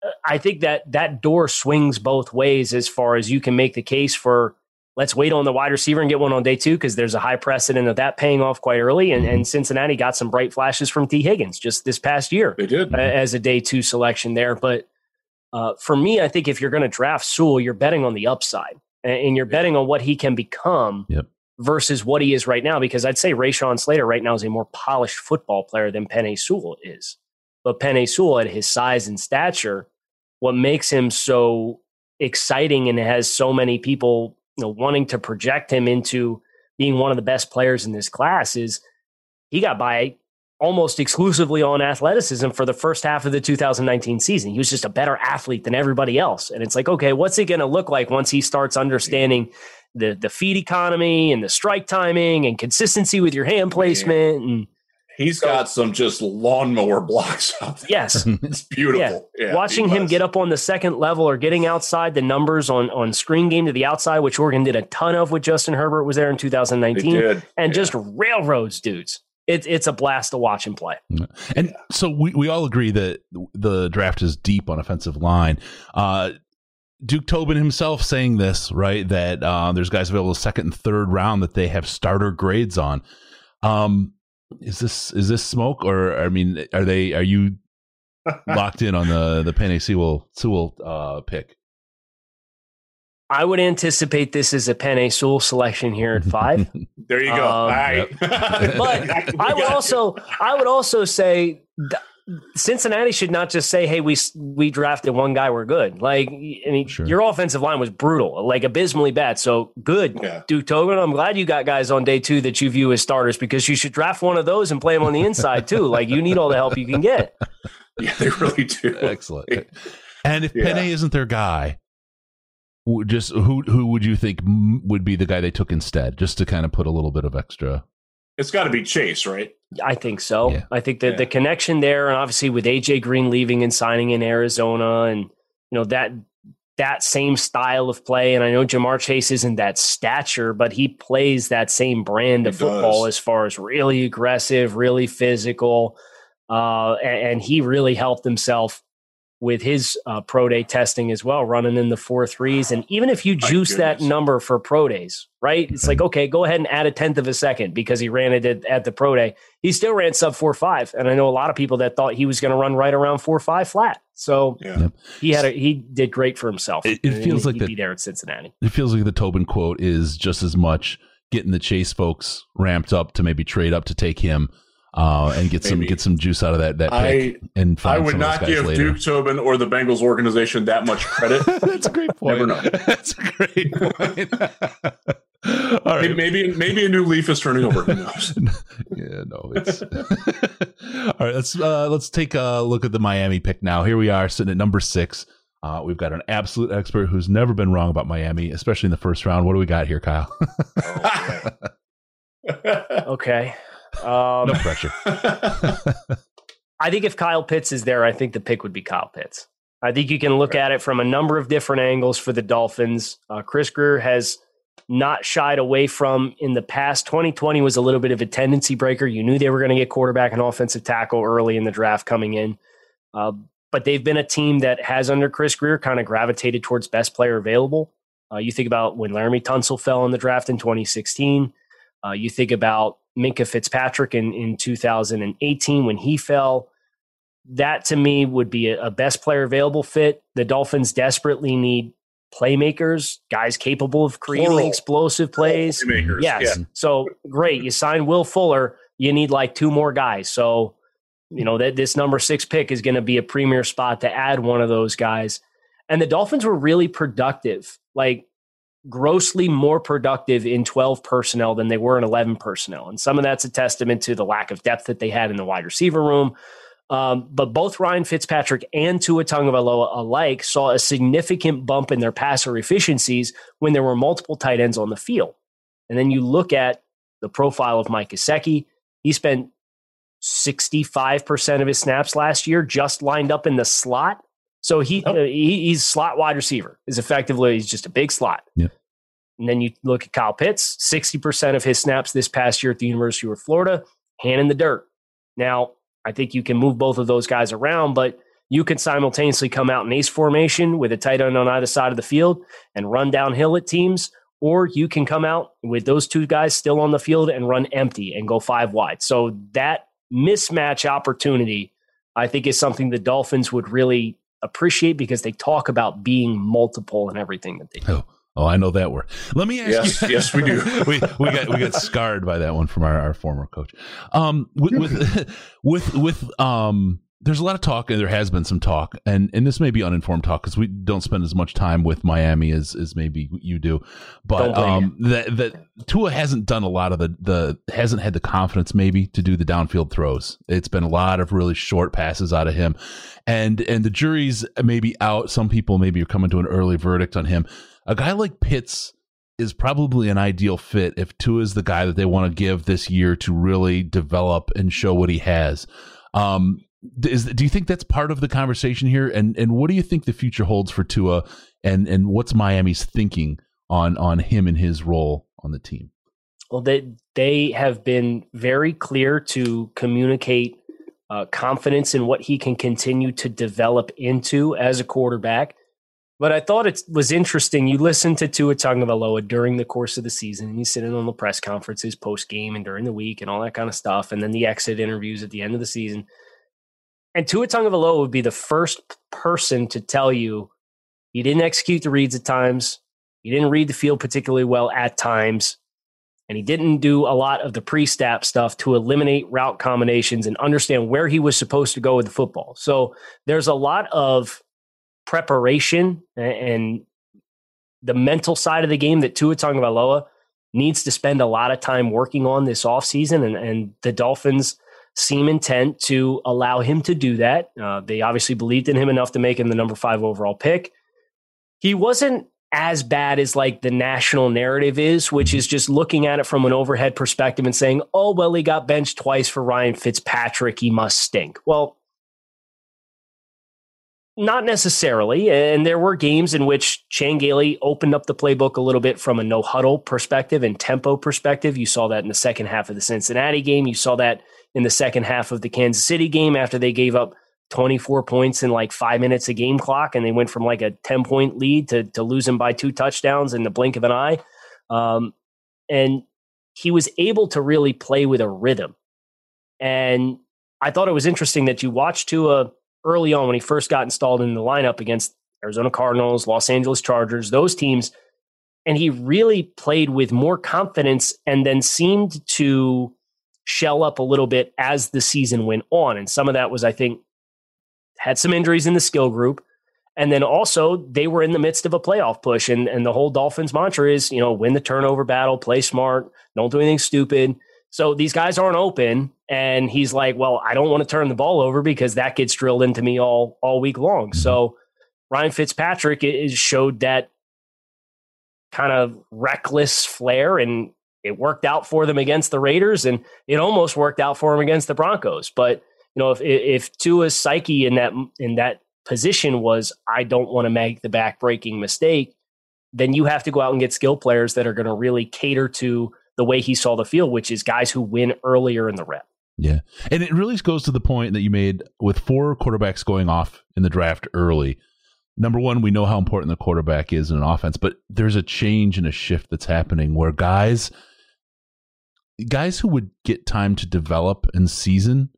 uh, I think that that door swings both ways as far as you can make the case for let's wait on the wide receiver and get one on day two because there's a high precedent of that paying off quite early. And, and Cincinnati got some bright flashes from Tee Higgins just this past year They did. as a day two selection there. But uh, for me, I think if you're going to draft Sewell, you're betting on the upside and, you're betting on what he can become Yep. versus what he is right now. Because I'd say Rashawn Slater right now is a more polished football player than Penei Sewell is. But Penei Sewell, at his size and stature, what makes him so exciting and has so many people you know wanting to project him into being one of the best players in this class is he got by almost exclusively on athleticism for the first half of the 2019 season. He was just a better athlete than everybody else. And it's like, okay, what's it going to look like once he starts understanding the the feed economy and the strike timing and consistency with your hand placement and He's got some just lawnmower blocks out there. yes, It's beautiful. Yeah, watching him get up on the second level or getting outside the numbers on on screen game to the outside, which Oregon did a ton of with Justin Herbert was there in They 2019, did. and Yeah. just railroads dudes. It's it's a blast to watch him play. And so we, we all agree that the draft is deep on offensive line. Uh, Duke Tobin himself saying this, right? That uh, there's guys available second and third round that they have starter grades on. Um, is this is this smoke or I mean, are they are you locked in on the the Penei Sewell Sewell uh, pick? I would anticipate this as a Penei Sewell selection here at five. There you go. Um, All right. But I would also I would also say Cincinnati should not just say, "Hey, we we drafted one guy, we're good." Like, I mean, Sure. your offensive line was brutal, like abysmally bad. So good, Yeah. Duke Tobin. I'm glad you got guys on day two that you view as starters because you should draft one of those and play them on the inside too. Like, you need all the help you can get. Yeah, they really do. Excellent. And if Yeah. Penei isn't their guy, w- just who who would you think would be the guy they took instead, just to kind of put a little bit of extra? It's got to be Chase, right? I think so. Yeah. I think that Yeah. the connection there, and obviously with AJ Green leaving and signing in Arizona, and you know that that same style of play. And I know Ja'Marr Chase isn't that stature, but he plays that same brand of He football does. as far as really aggressive, really physical, uh, and, and he really helped himself with his uh, pro day testing as well, running in the four threes. And even if you juice that number for pro days, right? It's like, okay, go ahead and add a tenth of a second because he ran it at, at the pro day. He still ran sub four five. And I know a lot of people that thought he was going to run right around four five flat. So yeah. he had a, he did great for himself. It, it feels like the, be there at Cincinnati. It feels like the Tobin quote is just as much getting the Chase folks ramped up to maybe trade up to take him uh, and get some get some juice out of that that pick. I, and I would not give later. Duke Tobin or the Bengals organization that much credit. That's a great point. Never know. That's a great point. All right. Maybe maybe a new leaf is turning over. Who knows? yeah, no. It's all right. Let's uh, let's take a look at the Miami pick now. Here we are sitting at number six. Uh, we've got an absolute expert who's never been wrong about Miami, especially in the first round. What do we got here, Kyle? oh, okay. Um, no pressure. I think if Kyle Pitts is there, I think the pick would be Kyle Pitts. I think you can look right. at it from a number of different angles for the Dolphins. Uh, Chris Grier has not shied away from in the past. 2020 was a little bit of a tendency breaker. You knew they were going to get quarterback and offensive tackle early in the draft coming in. Uh, but they've been a team that has, under Chris Grier, kind of gravitated towards best player available. Uh, you think about when Laremy Tunsil fell in the draft in 2016. Uh, you think about Minkah Fitzpatrick in, in 2018 when he fell. That to me would be a, a best player available fit. The Dolphins desperately need playmakers, guys capable of creating Plural. explosive plays. Playmakers. Yes. Yeah. So great. You sign Will Fuller. You need like two more guys. So, you know, that this number six pick is going to be a premier spot to add one of those guys. And the Dolphins were really productive. Like grossly more productive in 12 personnel than they were in 11 personnel. And some of that's a testament to the lack of depth that they had in the wide receiver room. Um, but both Ryan Fitzpatrick and Tua Tagovailoa alike saw a significant bump in their passer efficiencies when there were multiple tight ends on the field. And then you look at the profile of Mike Gesicki. He spent 65% of his snaps last year just lined up in the slot so he, oh. uh, he he's slot wide receiver. Is effectively he's just a big slot. Yeah. And then you look at Kyle Pitts, 60% of his snaps this past year at the University of Florida, hand in the dirt. Now, I think you can move both of those guys around, but you can simultaneously come out in ace formation with a tight end on either side of the field and run downhill at teams, or you can come out with those two guys still on the field and run empty and go five wide. So that mismatch opportunity, I think, is something the Dolphins would really appreciate because they talk about being multiple and everything that they do. Oh. Oh, I know that word. Let me ask yes, you. yes, we do. we we got we got scarred by that one from our, our former coach. Um, with with with, with um there's a lot of talk and there has been some talk and and this may be uninformed talk because we don't spend as much time with miami as as maybe you do but um that that tua hasn't done a lot of the the hasn't had the confidence maybe to do the downfield throws. It's been a lot of really short passes out of him and and the jury's maybe out. Some people maybe are coming to an early verdict on him. A guy like pitts is probably an ideal fit if Tua is the guy that they want to give this year to really develop and show what he has. Um, is, do you think that's part of the conversation here? And and what do you think the future holds for Tua? And and what's Miami's thinking on on him and his role on the team? Well, they they have been very clear to communicate uh, confidence in what he can continue to develop into as a quarterback. But I thought it was interesting. You listened to Tua Tagovailoa during the course of the season, and he's sitting on the press conferences post game and during the week and all that kind of stuff, and then the exit interviews at the end of the season. And Tua Tagovailoa would be the first person to tell you he didn't execute the reads at times. He didn't read the field particularly well at times. And he didn't do a lot of the pre step stuff to eliminate route combinations and understand where he was supposed to go with the football. So there's a lot of preparation and the mental side of the game that Tua Tagovailoa needs to spend a lot of time working on this offseason. And, and the Dolphins – seem intent to allow him to do that. Uh, they obviously believed in him enough to make him the number five overall pick. He wasn't as bad as like the national narrative is, which is just looking at it from an overhead perspective and saying, oh, well, he got benched twice for Ryan Fitzpatrick. He must stink. Well, not necessarily. And there were games in which Chan Gailey opened up the playbook a little bit from a no huddle perspective and tempo perspective. You saw that in the second half of the Cincinnati game. You saw that in the second half of the Kansas City game after they gave up 24 points in like five minutes a game clock, and they went from like a 10 point lead to, to losing by two touchdowns in the blink of an eye. Um, and he was able to really play with a rhythm. And I thought it was interesting that you watched Tua early on when he first got installed in the lineup against Arizona Cardinals, Los Angeles Chargers, those teams. And he really played with more confidence and then seemed to shell up a little bit as the season went on. And some of that was, I think, had some injuries in the skill group. And then also they were in the midst of a playoff push. And, and the whole Dolphins mantra is, you know, win the turnover battle, play smart, don't do anything stupid. So these guys aren't open. And he's like, well, I don't want to turn the ball over because that gets drilled into me all all week long. Mm-hmm. So Ryan Fitzpatrick is showed that kind of reckless flair and it worked out for them against the Raiders and it almost worked out for them against the Broncos. But you know, if if Tua's psyche in that in that position was I don't want to make the back breaking mistake, then you have to go out and get skill players that are going to really cater to the way he saw the field, which is guys who win earlier in the rep. Yeah. And it really goes to the point that you made with four quarterbacks going off in the draft early. Number one, we know how important the quarterback is in an offense, but there's a change and a shift that's happening where guys guys who would get time to develop and season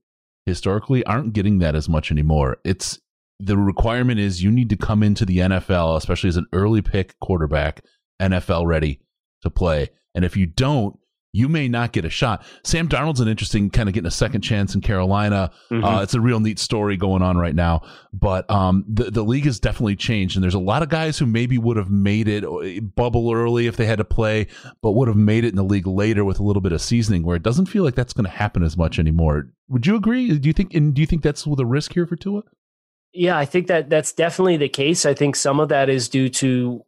historically aren't getting that as much anymore. It's the requirement is you need to come into the NFL, especially as an early pick quarterback, NFL ready to play. And if you don't, you may not get a shot. Sam Darnold's an interesting kind of getting a second chance in Carolina. Mm-hmm. Uh, it's a real neat story going on right now. But um, the the league has definitely changed, and there's a lot of guys who maybe would have made it uh, bubble early if they had to play, but would have made it in the league later with a little bit of seasoning. Where it doesn't feel like that's going to happen as much anymore. Would you agree? Do you think? And do you think that's the risk here for Tua? Yeah, I think that that's definitely the case. I think some of that is due to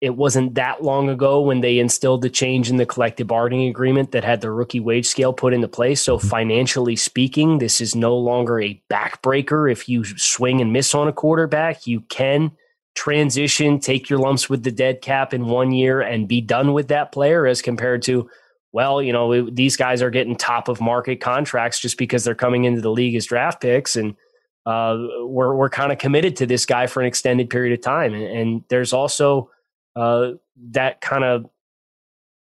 it wasn't that long ago when they instilled the change in the collective bargaining agreement that had the rookie wage scale put into place. So, mm-hmm. financially speaking, this is no longer a backbreaker. If you swing and miss on a quarterback, you can transition, take your lumps with the dead cap in one year and be done with that player as compared to, well, you know, these guys are getting top of market contracts just because they're coming into the league as draft picks. And uh, we're, we're kind of committed to this guy for an extended period of time. and, and there's also, uh, that kind of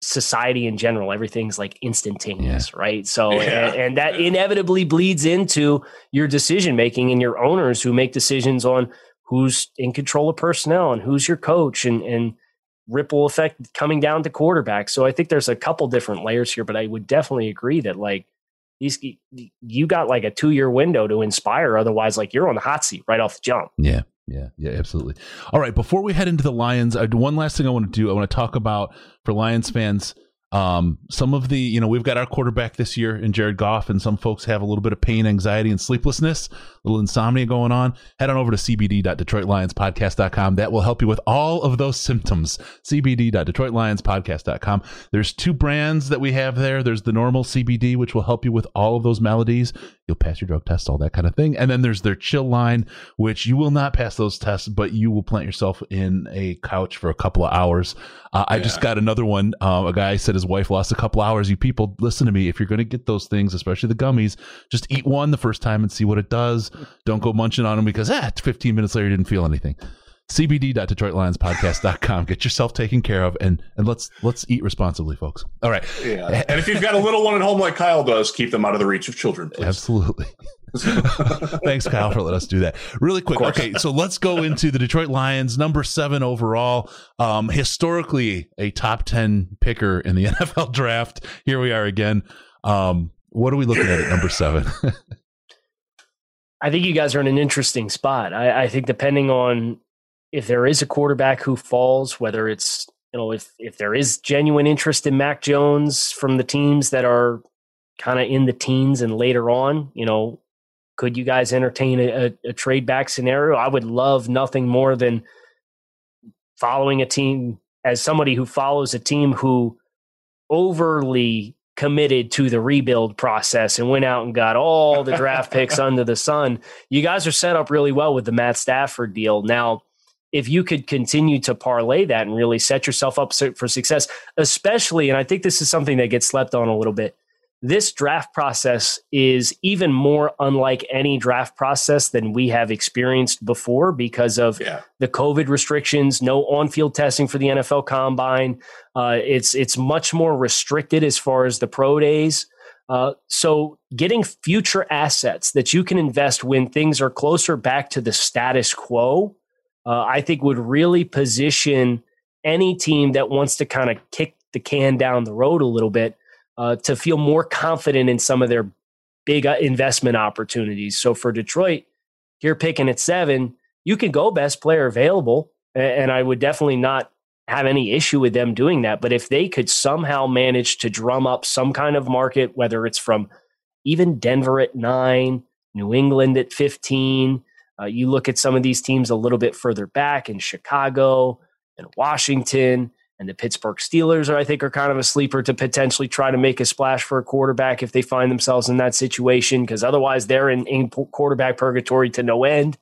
society in general everything's like instantaneous yeah. right? So yeah. and, and, that inevitably bleeds into your decision making and your owners who make decisions on who's in control of personnel and who's your coach and and ripple effect coming down to quarterback. So i think there's a couple different layers here but i would definitely agree that like these you got like a two year window to inspire otherwise like you're on the hot seat right off the jump. Yeah yeah, yeah, absolutely. All right, before we head into the Lions, I, one last thing I want to do. I want to talk about for Lions fans um, some of the, you know, we've got our quarterback this year in Jared Goff, and some folks have a little bit of pain, anxiety, and sleeplessness, a little insomnia going on. Head on over to cbd.detroitlionspodcast.com. That will help you with all of those symptoms. cbd.detroitlionspodcast.com. There's two brands that we have there. There's the normal CBD, which will help you with all of those maladies. You'll pass your drug test, all that kind of thing. And then there's their chill line, which you will not pass those tests, but you will plant yourself in a couch for a couple of hours. Uh, I just got another one. Uh, a guy said his his wife lost a couple hours. You people, listen to me. If you're going to get those things, especially the gummies, just eat one the first time and see what it does. Don't go munching on them because ah, 15 minutes later you didn't feel anything. cbd.detroitlionspodcast.com. Get yourself taken care of and and let's let's eat responsibly, folks. All right. Yeah. And if you've got a little one at home like Kyle does, keep them out of the reach of children. Please. Absolutely. Thanks, Kyle, for letting us do that. Really quick. Okay, so let's go into the Detroit Lions, number seven overall. Um, historically, a top 10 picker in the NFL draft. Here we are again. Um, what are we looking at at number seven? I think you guys are in an interesting spot. I, I think depending on if there is a quarterback who falls, whether it's you know if if there is genuine interest in Mac Jones from the teams that are kind of in the teens and later on, you know, could you guys entertain a, a, a trade back scenario? I would love nothing more than following a team as somebody who follows a team who overly committed to the rebuild process and went out and got all the draft picks under the sun. You guys are set up really well with the Matt Stafford deal. Now, if you could continue to parlay that and really set yourself up for success, especially, and I think this is something that gets slept on a little bit, this draft process is even more unlike any draft process than we have experienced before because of Yeah. the COVID restrictions, no on-field testing for the NFL Combine. Uh, it's it's much more restricted as far as the pro days. Uh, so getting future assets that you can invest when things are closer back to the status quo, uh, I think would really position any team that wants to kind of kick the can down the road a little bit uh, to feel more confident in some of their big uh, investment opportunities. So for Detroit, you're picking at seven, you can go best player available, and I would definitely not have any issue with them doing that. But if they could somehow manage to drum up some kind of market, whether it's from even Denver at nine, New England at 15, uh, you look at some of these teams a little bit further back in Chicago and Washington and the Pittsburgh Steelers are, I think, are kind of a sleeper to potentially try to make a splash for a quarterback if they find themselves in that situation, because otherwise they're in, in quarterback purgatory to no end.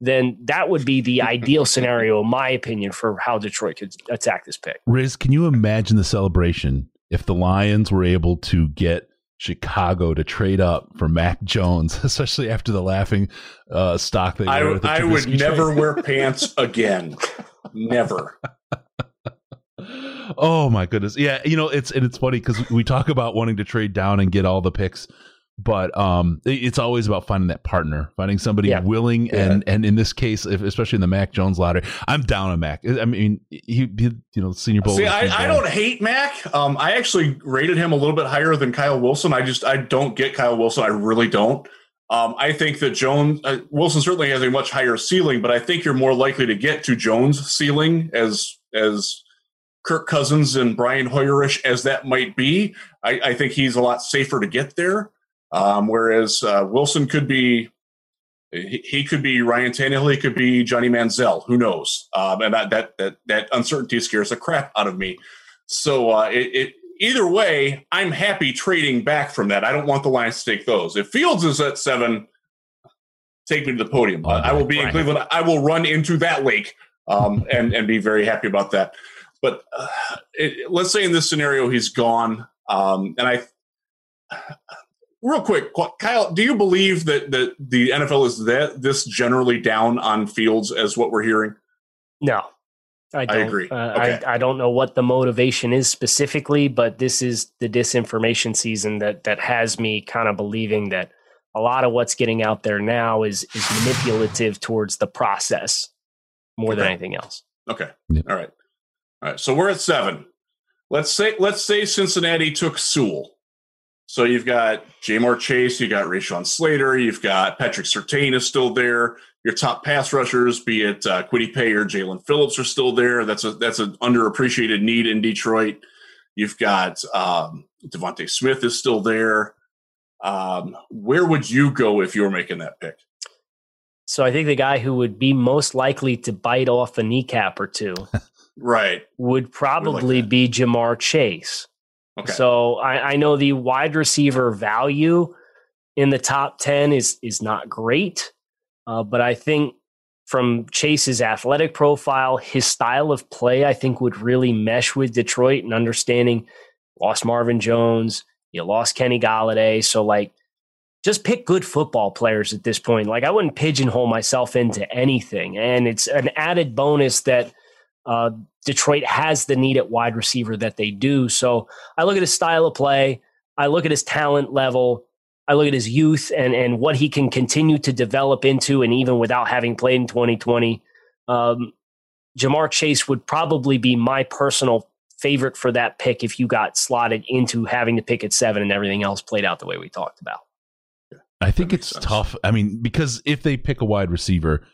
Then that would be the ideal scenario, in my opinion, for how Detroit could attack this pick. Riz, can you imagine the celebration if the Lions were able to get Chicago to trade up for Mac Jones, especially after the laughing uh, stock they I, with the I would Trubisky never wear pants again. Never. Oh my goodness. Yeah, you know, it's and it's funny because we talk about wanting to trade down and get all the picks, but um it's always about finding that partner, finding somebody Yeah. willing Yeah. and and in this case, if, especially in the Mac Jones lottery, I'm down on Mac. I mean, he, he you know, senior bowl. See, I, I don't hate Mac. Um, I actually rated him a little bit higher than Kyle Wilson. I just I don't get Kyle Wilson. I really don't. Um, I think that Jones uh, Wilson certainly has a much higher ceiling, but I think you're more likely to get to Jones' ceiling as as Kirk Cousins and Brian Hoyerish as that might be. I, I think he's a lot safer to get there. Um, whereas uh, Wilson could be he, he could be Ryan Tannehill, he could be Johnny Manziel. Who knows? Um, and that, that that that uncertainty scares the crap out of me. So uh, it, it either way, I'm happy trading back from that. I don't want the Lions to take those. If Fields is at seven, take me to the podium. Oh, I will be in. Cleveland. I will run into that lake um, and and be very happy about that. But uh, it, let's say in this scenario he's gone, um, and I. Real quick, Kyle, do you believe that, that the NFL is that this generally down on Fields as what we're hearing? No, I don't. agree. Uh, Okay. I, I don't know what the motivation is specifically, but this is the disinformation season that that has me kind of believing that a lot of what's getting out there now is is manipulative towards the process more than anything else. Okay. Yep. All right. All right. So we're at seven. Let's say let's say Cincinnati took Sewell. So you've got Ja'Marr Chase, you got Rashawn Slater, you've got Patrick Surtain is still there. Your top pass rushers, be it uh, Kwity Paye or Jaelan Phillips, are still there. That's a that's an underappreciated need in Detroit. You've got um, DeVonta Smith is still there. Um, where would you go if you were making that pick? So I think the guy who would be most likely to bite off a kneecap or two Right. would probably that. be Ja'Marr Chase. Okay. So I, I know the wide receiver value in the top 10 is is not great, uh, but I think from Chase's athletic profile, his style of play, I think would really mesh with Detroit and understanding lost Marvin Jones, you lost Kenny Golladay. So, like, just pick good football players at this point. Like, I wouldn't pigeonhole myself into anything. And it's an added bonus that uh, Detroit has the need at wide receiver that they do. So I look at his style of play, I look at his talent level, I look at his youth and and what he can continue to develop into, and even without having played in 2020, um, Ja'Marr Chase would probably be my personal favorite for that pick if you got slotted into having to pick at seven and everything else played out the way we talked about. I think it's sense. tough. I mean, because if they pick a wide receiver,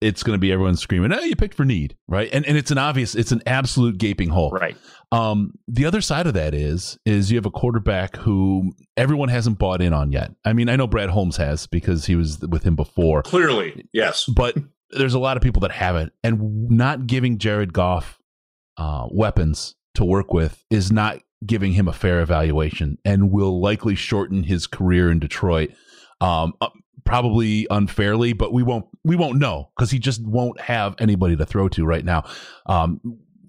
it's going to be everyone screaming, "Oh, you picked for need," right? And and it's an obvious, it's an absolute gaping hole. Right. Um, the other side of that is is you have a quarterback who everyone hasn't bought in on yet. I mean, I know Brad Holmes has because he was with him before, Clearly, yes. but there's a lot of people that haven't, and not giving Jared Goff uh, weapons to work with is not giving him a fair evaluation, and will likely shorten his career in Detroit. Um, uh, probably unfairly, but we won't we won't know because he just won't have anybody to throw to right now. Um,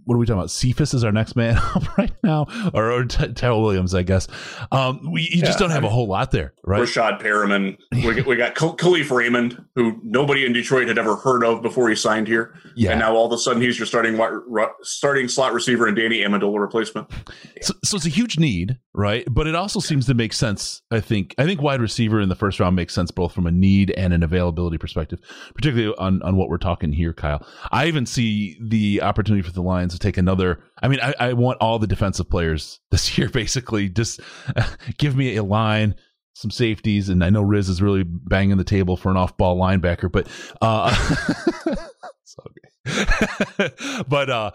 what are we talking about? Cephus is our next man up right now, or, or T- Tyrell Williams, I guess. Um, we you just don't have I a mean, whole lot there, right? Rashad Perriman. We got, we got Khal- Kalif Raymond, who nobody in Detroit had ever heard of before he signed here, Yeah. and now all of a sudden he's your starting starting slot receiver and Danny Amendola replacement. So, so it's a huge need, right? But it also seems to make sense. I think. I think wide receiver in the first round makes sense both from a need and an availability perspective, particularly on on what we're talking here, Kyle. I even see the opportunity for the Lions to take another. I mean, I, I want all the defensive players this year. Basically, just give me a line. Some safeties, and I know Riz is really banging the table for an off-ball linebacker, but uh, but uh,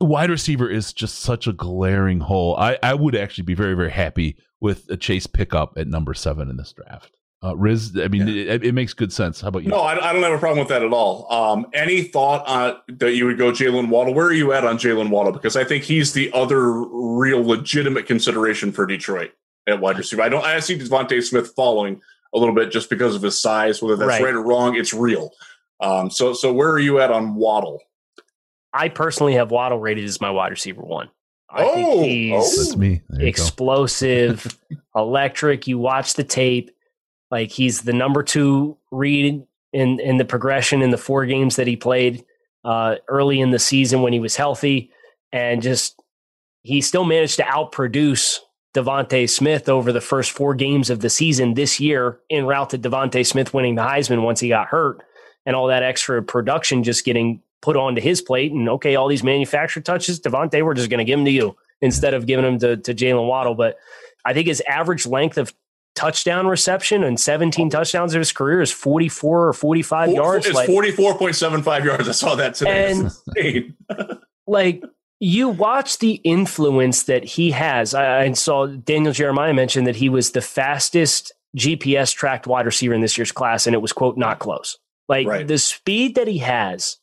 wide receiver is just such a glaring hole. I, I would actually be very, very happy with a Chase pickup at number seven in this draft. Uh, Riz, I mean, it, it makes good sense. How about you? No, I, I don't have a problem with that at all. Um, any thought on that you would go Jaylen Waddle? Where are you at on Jaylen Waddle? Because I think he's the other real legitimate consideration for Detroit at wide receiver. I don't. I see DeVonta Smith falling a little bit just because of his size. Whether that's Right. right, or wrong, it's real. Um, so, so where are you at on Waddle? I personally have Waddle rated as my wide receiver one. I Oh, think he's That's me. There explosive, electric. You watch the tape, like he's the number two read in in the progression in the four games that he played uh, early in the season when he was healthy, and just he still managed to outproduce DeVonta Smith over the first four games of the season this year, en route to DeVonta Smith winning the Heisman once he got hurt, and all that extra production just getting put onto his plate. And okay, all these manufactured touches, DeVonta, we're just going to give them to you instead of giving them to, to Jaylen Waddle. But I think his average length of touchdown reception and 17 touchdowns of his career is 44 or 45 yards. It's Like, forty four point seven five yards. I saw that today. And- like you watch the influence that he has. I, I saw Daniel Jeremiah mentioned that he was the fastest GPS tracked wide receiver in this year's class, and it was quote not close. Like Right. the speed that he has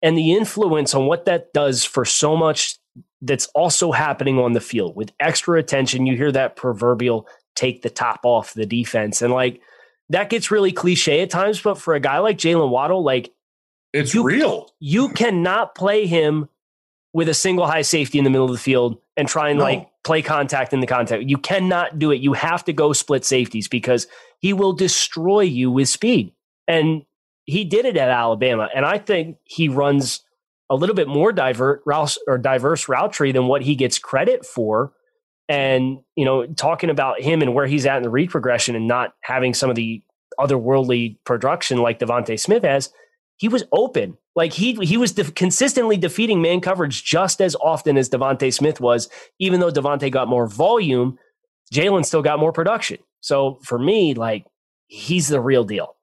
and the influence on what that does for so much that's also happening on the field with extra attention. You hear that proverbial take the top off the defense. And like that gets really cliche at times, but for a guy like Jaylen Waddle, like It's You- real. you cannot play him with a single high safety in the middle of the field and try and No. like play contact in the contact. You cannot do it. You have to go split safeties because he will destroy you with speed. And he did it at Alabama. And I think he runs a little bit more divert route or diverse route tree than what he gets credit for. And, you know, talking about him and where he's at in the read progression and not having some of the otherworldly production like DeVonta Smith has, he was open. Like he he was def- consistently defeating man coverage just as often as DeVonta Smith was. Even though DeVonta got more volume, Jaylen still got more production. So for me, like he's the real deal.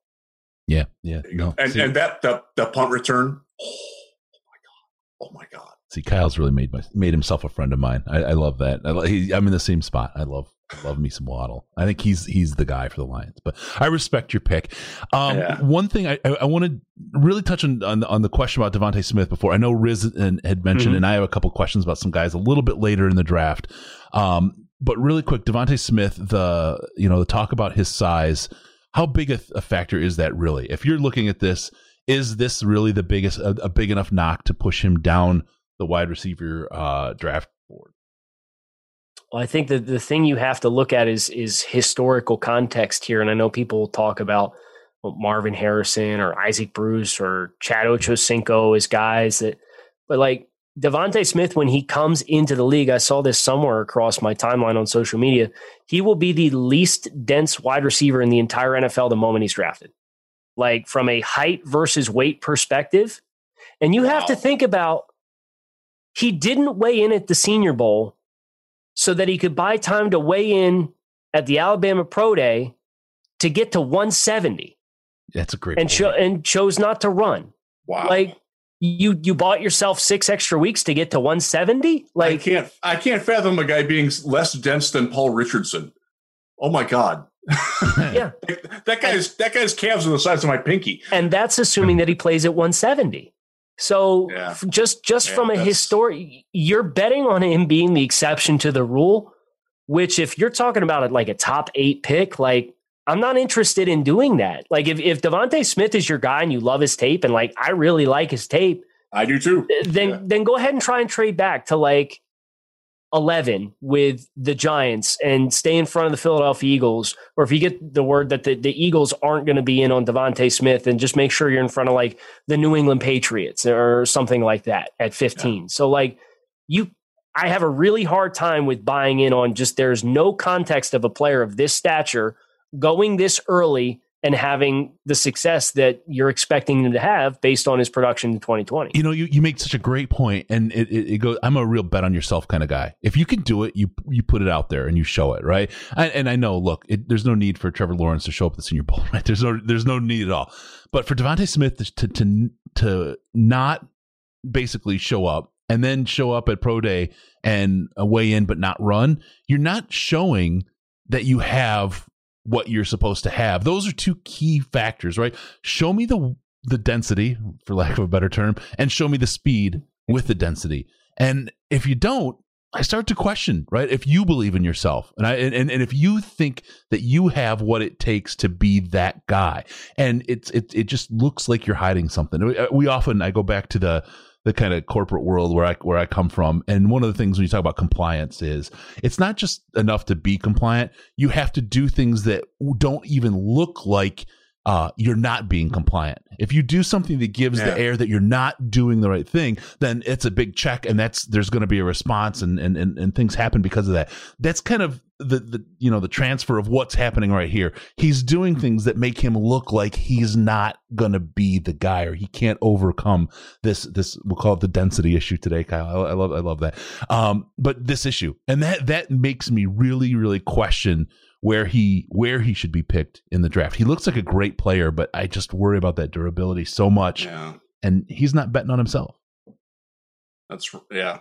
yeah, yeah. No, And see, and that the the punt return. Oh my god! Oh my god! See, Kyle's really made my, made himself a friend of mine. I, I love that. I, he, I'm in the same spot. I love love me some Waddle. I think he's he's the guy for the Lions. But I respect your pick. Um, Yeah. One thing I, I, I want to really touch on, on on the question about DeVonta Smith before. I know Riz and, had mentioned, Mhm. and I have a couple questions about some guys a little bit later in the draft. Um, but really quick, DeVonta Smith, the you know the talk about his size. How big a, a factor is that really? If you're looking at this, is this really the biggest a, a big enough knock to push him down the wide receiver uh, draft board? Well, I think that the thing you have to look at is is historical context here. And I know people talk about well, Marvin Harrison or Isaac Bruce or Chad Ochocinco as guys that, but like DeVonta Smith, when he comes into the league, I saw this somewhere across my timeline on social media. He will be the least dense wide receiver in the entire NFL the moment he's drafted. Like from a height versus weight perspective. And you have to think about he didn't weigh in at the Senior Bowl so that he could buy time to weigh in at the Alabama Pro Day to get to 170 That's a great and cho- and chose not to run. Wow! Like you you bought yourself six extra weeks to get to 170? Like I can't I can't fathom a guy being less dense than Paul Richardson. Oh my god! yeah. that guy's that guy's calves are the size of my pinky. And that's assuming that he plays at 170. So Yeah. just just Yeah, from a history, you're betting on him being the exception to the rule, which if you're talking about it like a top 8 pick, like I'm not interested in doing that. Like if if DeVonta Smith is your guy and you love his tape and like I really like his tape, I do too. Then Yeah. then go ahead and try and trade back to like 11 with the Giants and stay in front of the Philadelphia Eagles. Or if you get the word that the, the Eagles aren't going to be in on DeVonta Smith, and just make sure you're in front of like the New England Patriots or something like that at 15. So, like, you, I have a really hard time with buying in on just there's no context of a player of this stature going this early and having the success that you're expecting him to have based on his production in 2020. You know, you, you make such a great point, and it, it, it goes. I'm a real bet on yourself kind of guy. If you can do it, you you put it out there and you show it, right? And, and I know, look, it, there's no need for Trevor Lawrence to show up at the Senior Bowl, right? There's no there's no need at all. But for DeVonta Smith to to to not basically show up and then show up at pro day and uh, weigh in but not run, you're not showing that you have what you're supposed to have. Those are two key factors, right? Show me the the density, for lack of a better term, and show me the speed with the density. And if you don't, I start to question, right? If you believe in yourself, and I and, and if you think that you have what it takes to be that guy, and it's it it just looks like you're hiding something. We, uh, we often I go back to the the kind of corporate world where I where I come from, and one of the things when you talk about compliance is it's not just enough to be compliant. You have to do things that don't even look like uh, you're not being compliant. If you do something that gives Yeah. the air that you're not doing the right thing, then it's a big check, and that's there's going to be a response, and, and and and things happen because of that. That's kind of the the you know the transfer of what's happening right here. He's doing things that make him look like he's not going to be the guy, or he can't overcome this this we'll call it the density issue today, Kyle. I, I love I love that. Um, but this issue, and that that makes me really really question where he where he should be picked in the draft. He looks like a great player, but I just worry about that durability so much, Yeah, and he's not betting on himself. that's yeah.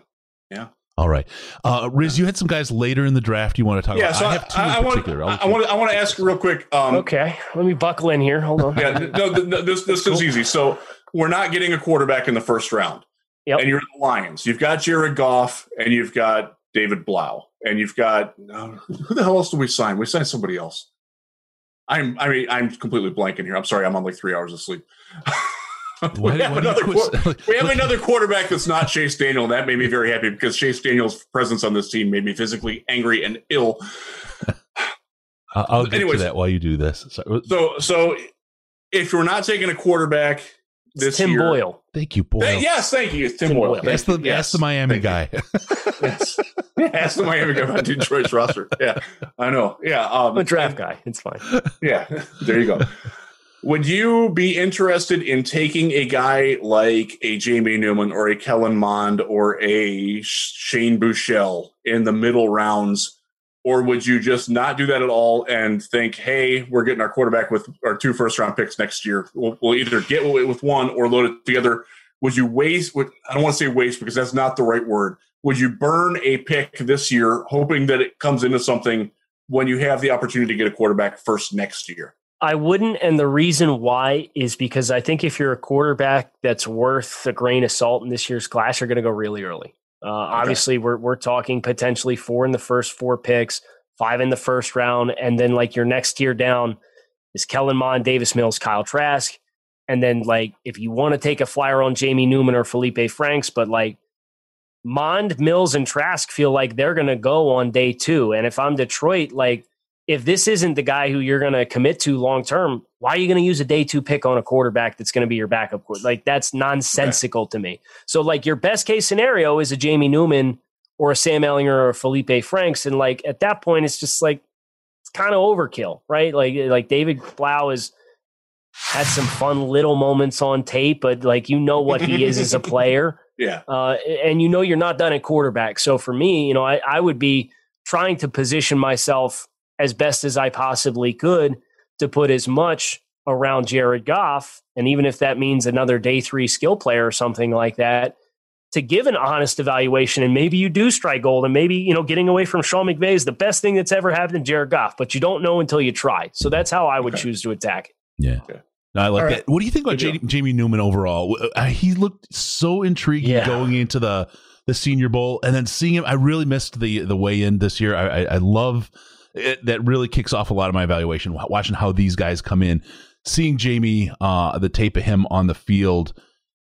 Yeah. All right, uh, Riz, you had some guys later in the draft you want to talk Yeah, about. so I I, have two I, I in want particular. I'll I, let I you- want I want to ask real quick. Um, Okay, let me buckle in here. Hold on. yeah, no, th- th- this this is easy. So we're not getting a quarterback in the first round. Yep. And you're the Lions. You've got Jared Goff, and you've got David Blough, and you've got uh, who the hell else did we sign? We signed somebody else. I'm I mean I'm completely blanking here. I'm sorry. I'm on like three hours of sleep. Why- we, have why another, quit- we have another quarterback that's not Chase Daniel. That made me very happy because Chase Daniel's presence on this team made me physically angry and ill. I'll I'll get anyways. to that while you do this. So, So so if you're not taking a quarterback It's this Tim year, Boyle. thank you, Boyle. Th- yes, thank you, it's Tim, Tim Boyle. Boyle. Thank Ask the you. Yes. ask the Miami Thank guy. Yes. Ask the Miami guy about Detroit's roster. Yeah, I know. Yeah, um, I'm a draft guy. It's fine. Yeah, there you go. Would you be interested in taking a guy like a Jamie Newman or a Kellen Mond or a Shane Buechele in the middle rounds? Or would you just not do that at all and think, hey, we're getting our quarterback with our two first round picks next year? We'll, we'll either get with one or load it together. Would you waste? Would, I don't want to say waste because that's not the right word. Would you burn a pick this year, hoping that it comes into something when you have the opportunity to get a quarterback first next year? I wouldn't, and the reason why is because I think if you're a quarterback that's worth a grain of salt in this year's class, you're going to go really early. Uh, Obviously, we're we're talking potentially four in the first four picks, five in the first round, and then like your next tier down is Kellen Mond, Davis Mills, Kyle Trask, and then like if you want to take a flyer on Jamie Newman or Felipe Franks, but like Mond, Mills, and Trask feel like they're going to go on day two, and if I'm Detroit, like if this isn't the guy who you're going to commit to long term, why are you going to use a day two pick on a quarterback that's going to be your backup? Like that's nonsensical to me. So like your best case scenario is a Jamie Newman or a Sam Ehlinger or a Felipe Franks, and like at that point, it's just like it's kind of overkill, right? Like like David Blough has had some fun little moments on tape, but like you know what he is as a player Yeah. uh, and you know you're not done at quarterback. So for me, you know, I, I would be trying to position myself as best as I possibly could to put as much around Jared Goff, and even if that means another day three skill player or something like that, to give an honest evaluation. And maybe you do strike gold, and maybe you know getting away from Sean McVay is the best thing that's ever happened to Jared Goff, but you don't know until you try. So that's how I would Okay. choose to attack it. Yeah. Okay. No, I like All that. What do you think about Good J- Jamie Newman overall? Uh, he looked so intriguing Yeah. going into the the Senior Bowl, and then seeing him. I really missed the the weigh in this year. I, I, I love it, that. Really kicks off a lot of my evaluation. Watching how these guys come in, seeing Jamie, uh, the tape of him on the field.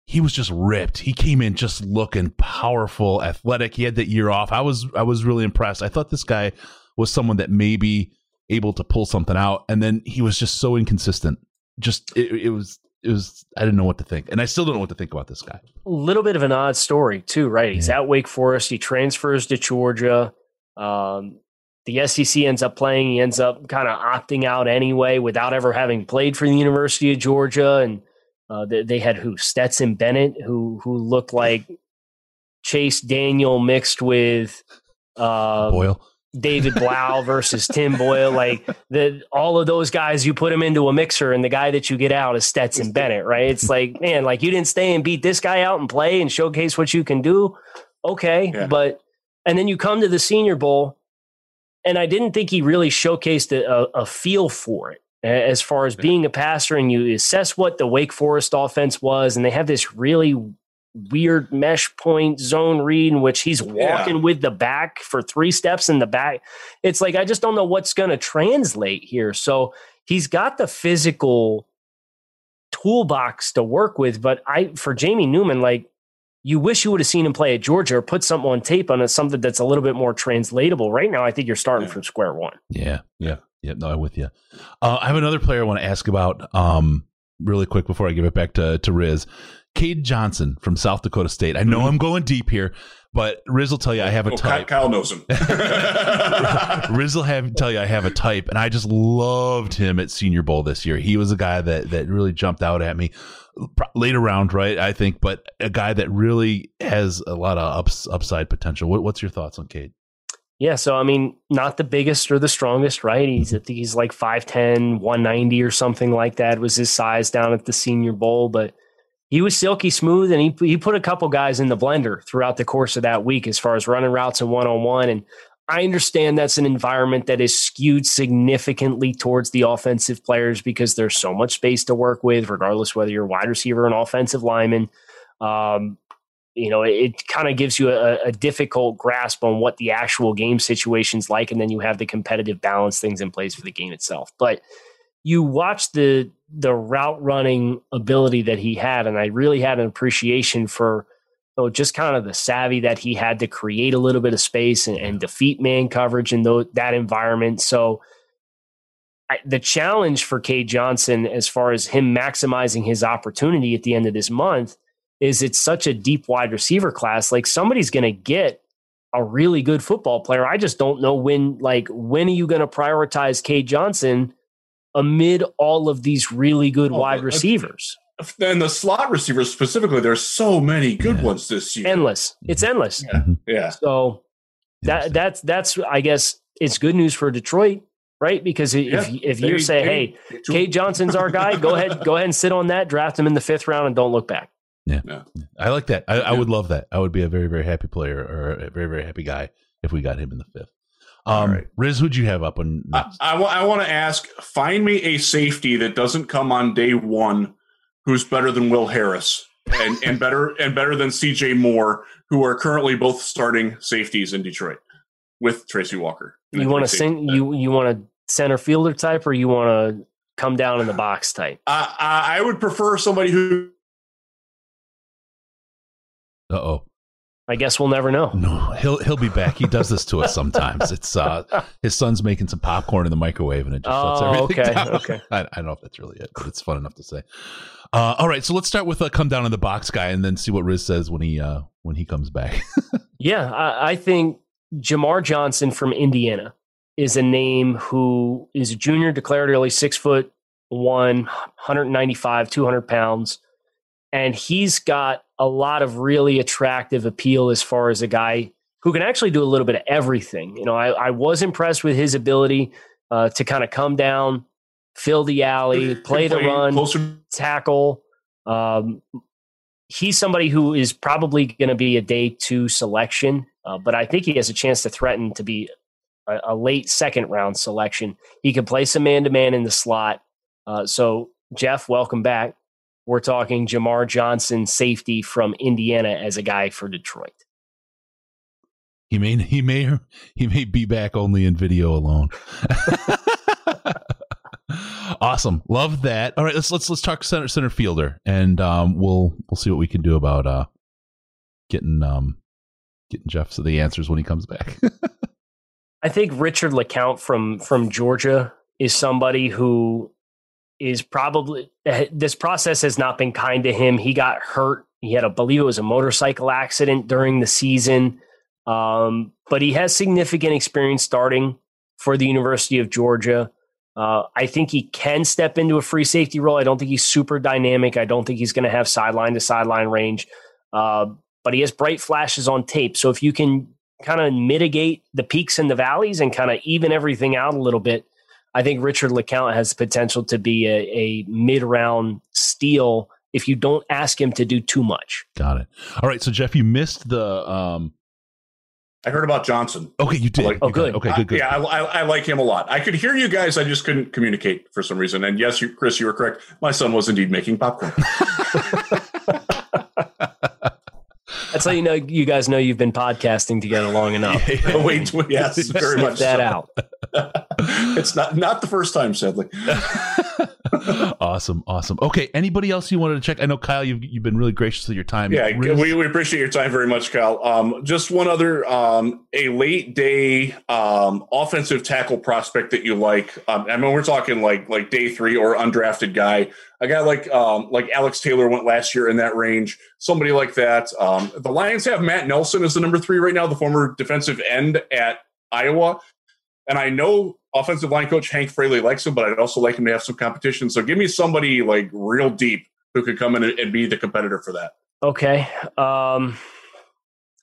he was just ripped. He came in just looking powerful, athletic. He had that year off. I was I was really impressed. I thought this guy was someone that maybe able to pull something out, and then he was just so inconsistent. Just it, it was it was I didn't know what to think, and I still don't know what to think about this guy. A little bit of an odd story too, right? He's yeah. at Wake Forest. He transfers to Georgia. Um, the SEC ends up playing. He ends up kind of opting out anyway, without ever having played for the University of Georgia. And uh, they, they, had who Stetson Bennett, who who looked like Chase Daniel mixed with uh, Boyle. David Blough versus Tim Boyle. Like the all of those guys, you put them into a mixer, and the guy that you get out is Stetson Bennett, right? It's like, man, like you didn't stay and beat this guy out and play and showcase what you can do. Okay, yeah. but and then you come to the Senior Bowl, and I didn't think he really showcased a, a feel for it as far as being a passer, and you assess what the Wake Forest offense was, and they have this really weird mesh point zone read in which he's walking yeah. with the back for three steps in the back. It's like I just don't know what's going to translate here. So he's got the physical toolbox to work with, but I for Jamie Newman, like you wish you would have seen him play at Georgia or put something on tape on it, something that's a little bit more translatable. Right now, I think you're starting yeah. from square one. Yeah, yeah, yeah. No, I'm with you. Uh, I have another player I want to ask about. Um, really quick before I give it back to to Riz. Cade Johnson from South Dakota State. I know mm-hmm. I'm going deep here, but Riz will tell you I have a oh, type. Kyle knows him. Riz will have tell you I have a type, and I just loved him at Senior Bowl this year. He was a guy that that really jumped out at me. Later round, right? I think, but a guy that really has a lot of ups, upside potential. What, what's your thoughts on Cade? Yeah, so I mean, not the biggest or the strongest, right? He's at he's like 5'10, 190 or something like that was his size down at the Senior Bowl, but he was silky smooth and he, he put a couple guys in the blender throughout the course of that week as far as running routes and one on one. And I understand that's an environment that is skewed significantly towards the offensive players because there's so much space to work with, regardless whether you're wide receiver or an offensive lineman. Um, you know, it, it kind of gives you a, a, difficult grasp on what the actual game situation's like, and then you have the competitive balance things in place for the game itself. But you watch the the route running ability that he had, and I really had an appreciation for just kind of the savvy that he had to create a little bit of space and, and defeat man coverage in th- that environment. So I, the challenge for Cade Johnson, as far as him maximizing his opportunity at the end of this month, is it's such a deep wide receiver class. Like somebody's going to get a really good football player. I just don't know when. Like when are you going to prioritize Cade Johnson? Amid all of these really good oh, wide uh, receivers. And the slot receivers specifically, there's so many good yeah. ones this year. Endless. Mm-hmm. It's endless. Yeah. Mm-hmm. yeah. So that that's that's I guess it's good news for Detroit, right? Because if yeah. if you say, hey, Cade Johnson's our guy, go ahead, go ahead and sit on that, draft him in the fifth round, and don't look back. Yeah, yeah. I like that. I, I, would love that. I would be a very very happy player or a very very happy guy if we got him in the fifth. Um, right. Riz, who'd you have up on? I, I, I want to ask. Find me a safety that doesn't come on day one, who's better than Will Harris and and better and better than C.J. Moore, who are currently both starting safeties in Detroit with Tracy Walker. You want to sing? You you want a center fielder type, or you want to come down in the box type? Uh, I would prefer somebody who. Uh oh. I guess we'll never know. No, he'll he'll be back. He does this to us sometimes. It's uh his son's making some popcorn in the microwave and it just oh, shuts everything okay, down. Okay. I, I, don't know if that's really it, but it's fun enough to say. Uh, all right, so let's start with a come down in the box guy and then see what Riz says when he uh when he comes back. yeah, I, I think Jamar Johnson from Indiana is a name who is a junior, declared early, six foot one, 195, 200 pounds and he's got a lot of really attractive appeal as far as a guy who can actually do a little bit of everything. You know, I, I was impressed with his ability uh, to kind of come down, fill the alley, play the run, closer. tackle. Um, he's somebody who is probably going to be a day two selection, uh, but I think he has a chance to threaten to be a, a late second round selection. He can play some man to man in the slot. Uh, so, Jeff, welcome back. We're talking Jamar Johnson, safety from Indiana, as a guy for Detroit. He may he may he may be back only in video alone. awesome. Love that. All right, let's let's let's talk center center fielder, and um, we'll we'll see what we can do about uh getting um getting Jeff to the answers when he comes back. I think Richard LeCounte from from Georgia is somebody who is probably this process has not been kind to him. He got hurt. He had, I believe it was a motorcycle accident during the season. Um, but he has significant experience starting for the University of Georgia. Uh, I think he can step into a free safety role. I don't think he's super dynamic. I don't think he's going to have sideline to sideline range. Uh, but he has bright flashes on tape. So if you can kind of mitigate the peaks and the valleys and kind of even everything out a little bit, I think Richard LeCounte has the potential to be a, a mid round steal if you don't ask him to do too much. Got it. All right. So Jeff, you missed the um, I heard about Johnson. Okay, you did. Like, oh, good. Okay, good, good. I, yeah, I, I, like him a lot. I could hear you guys. I just couldn't communicate for some reason. And yes, you, Chris, you were correct. My son was indeed making popcorn. That's how you know you guys know you've been podcasting together long enough. Wait, yes, very much that so. out. it's not not the first time, sadly. awesome, awesome. Okay, anybody else you wanted to check? I know Kyle, you've you've been really gracious with your time. Yeah, Riz? we, we appreciate your time very much, Kyle. Um, just one other um, a late day um, offensive tackle prospect that you like. Um, I mean, we're talking like like day three or undrafted guy. A guy like um, like Alex Taylor went last year in that range. Somebody like that. Um, the Lions have Matt Nelson as the number three right now, the former defensive end at Iowa. And I know offensive line coach Hank Fraley likes him, but I'd also like him to have some competition. So give me somebody like real deep who could come in and be the competitor for that. Okay. Um,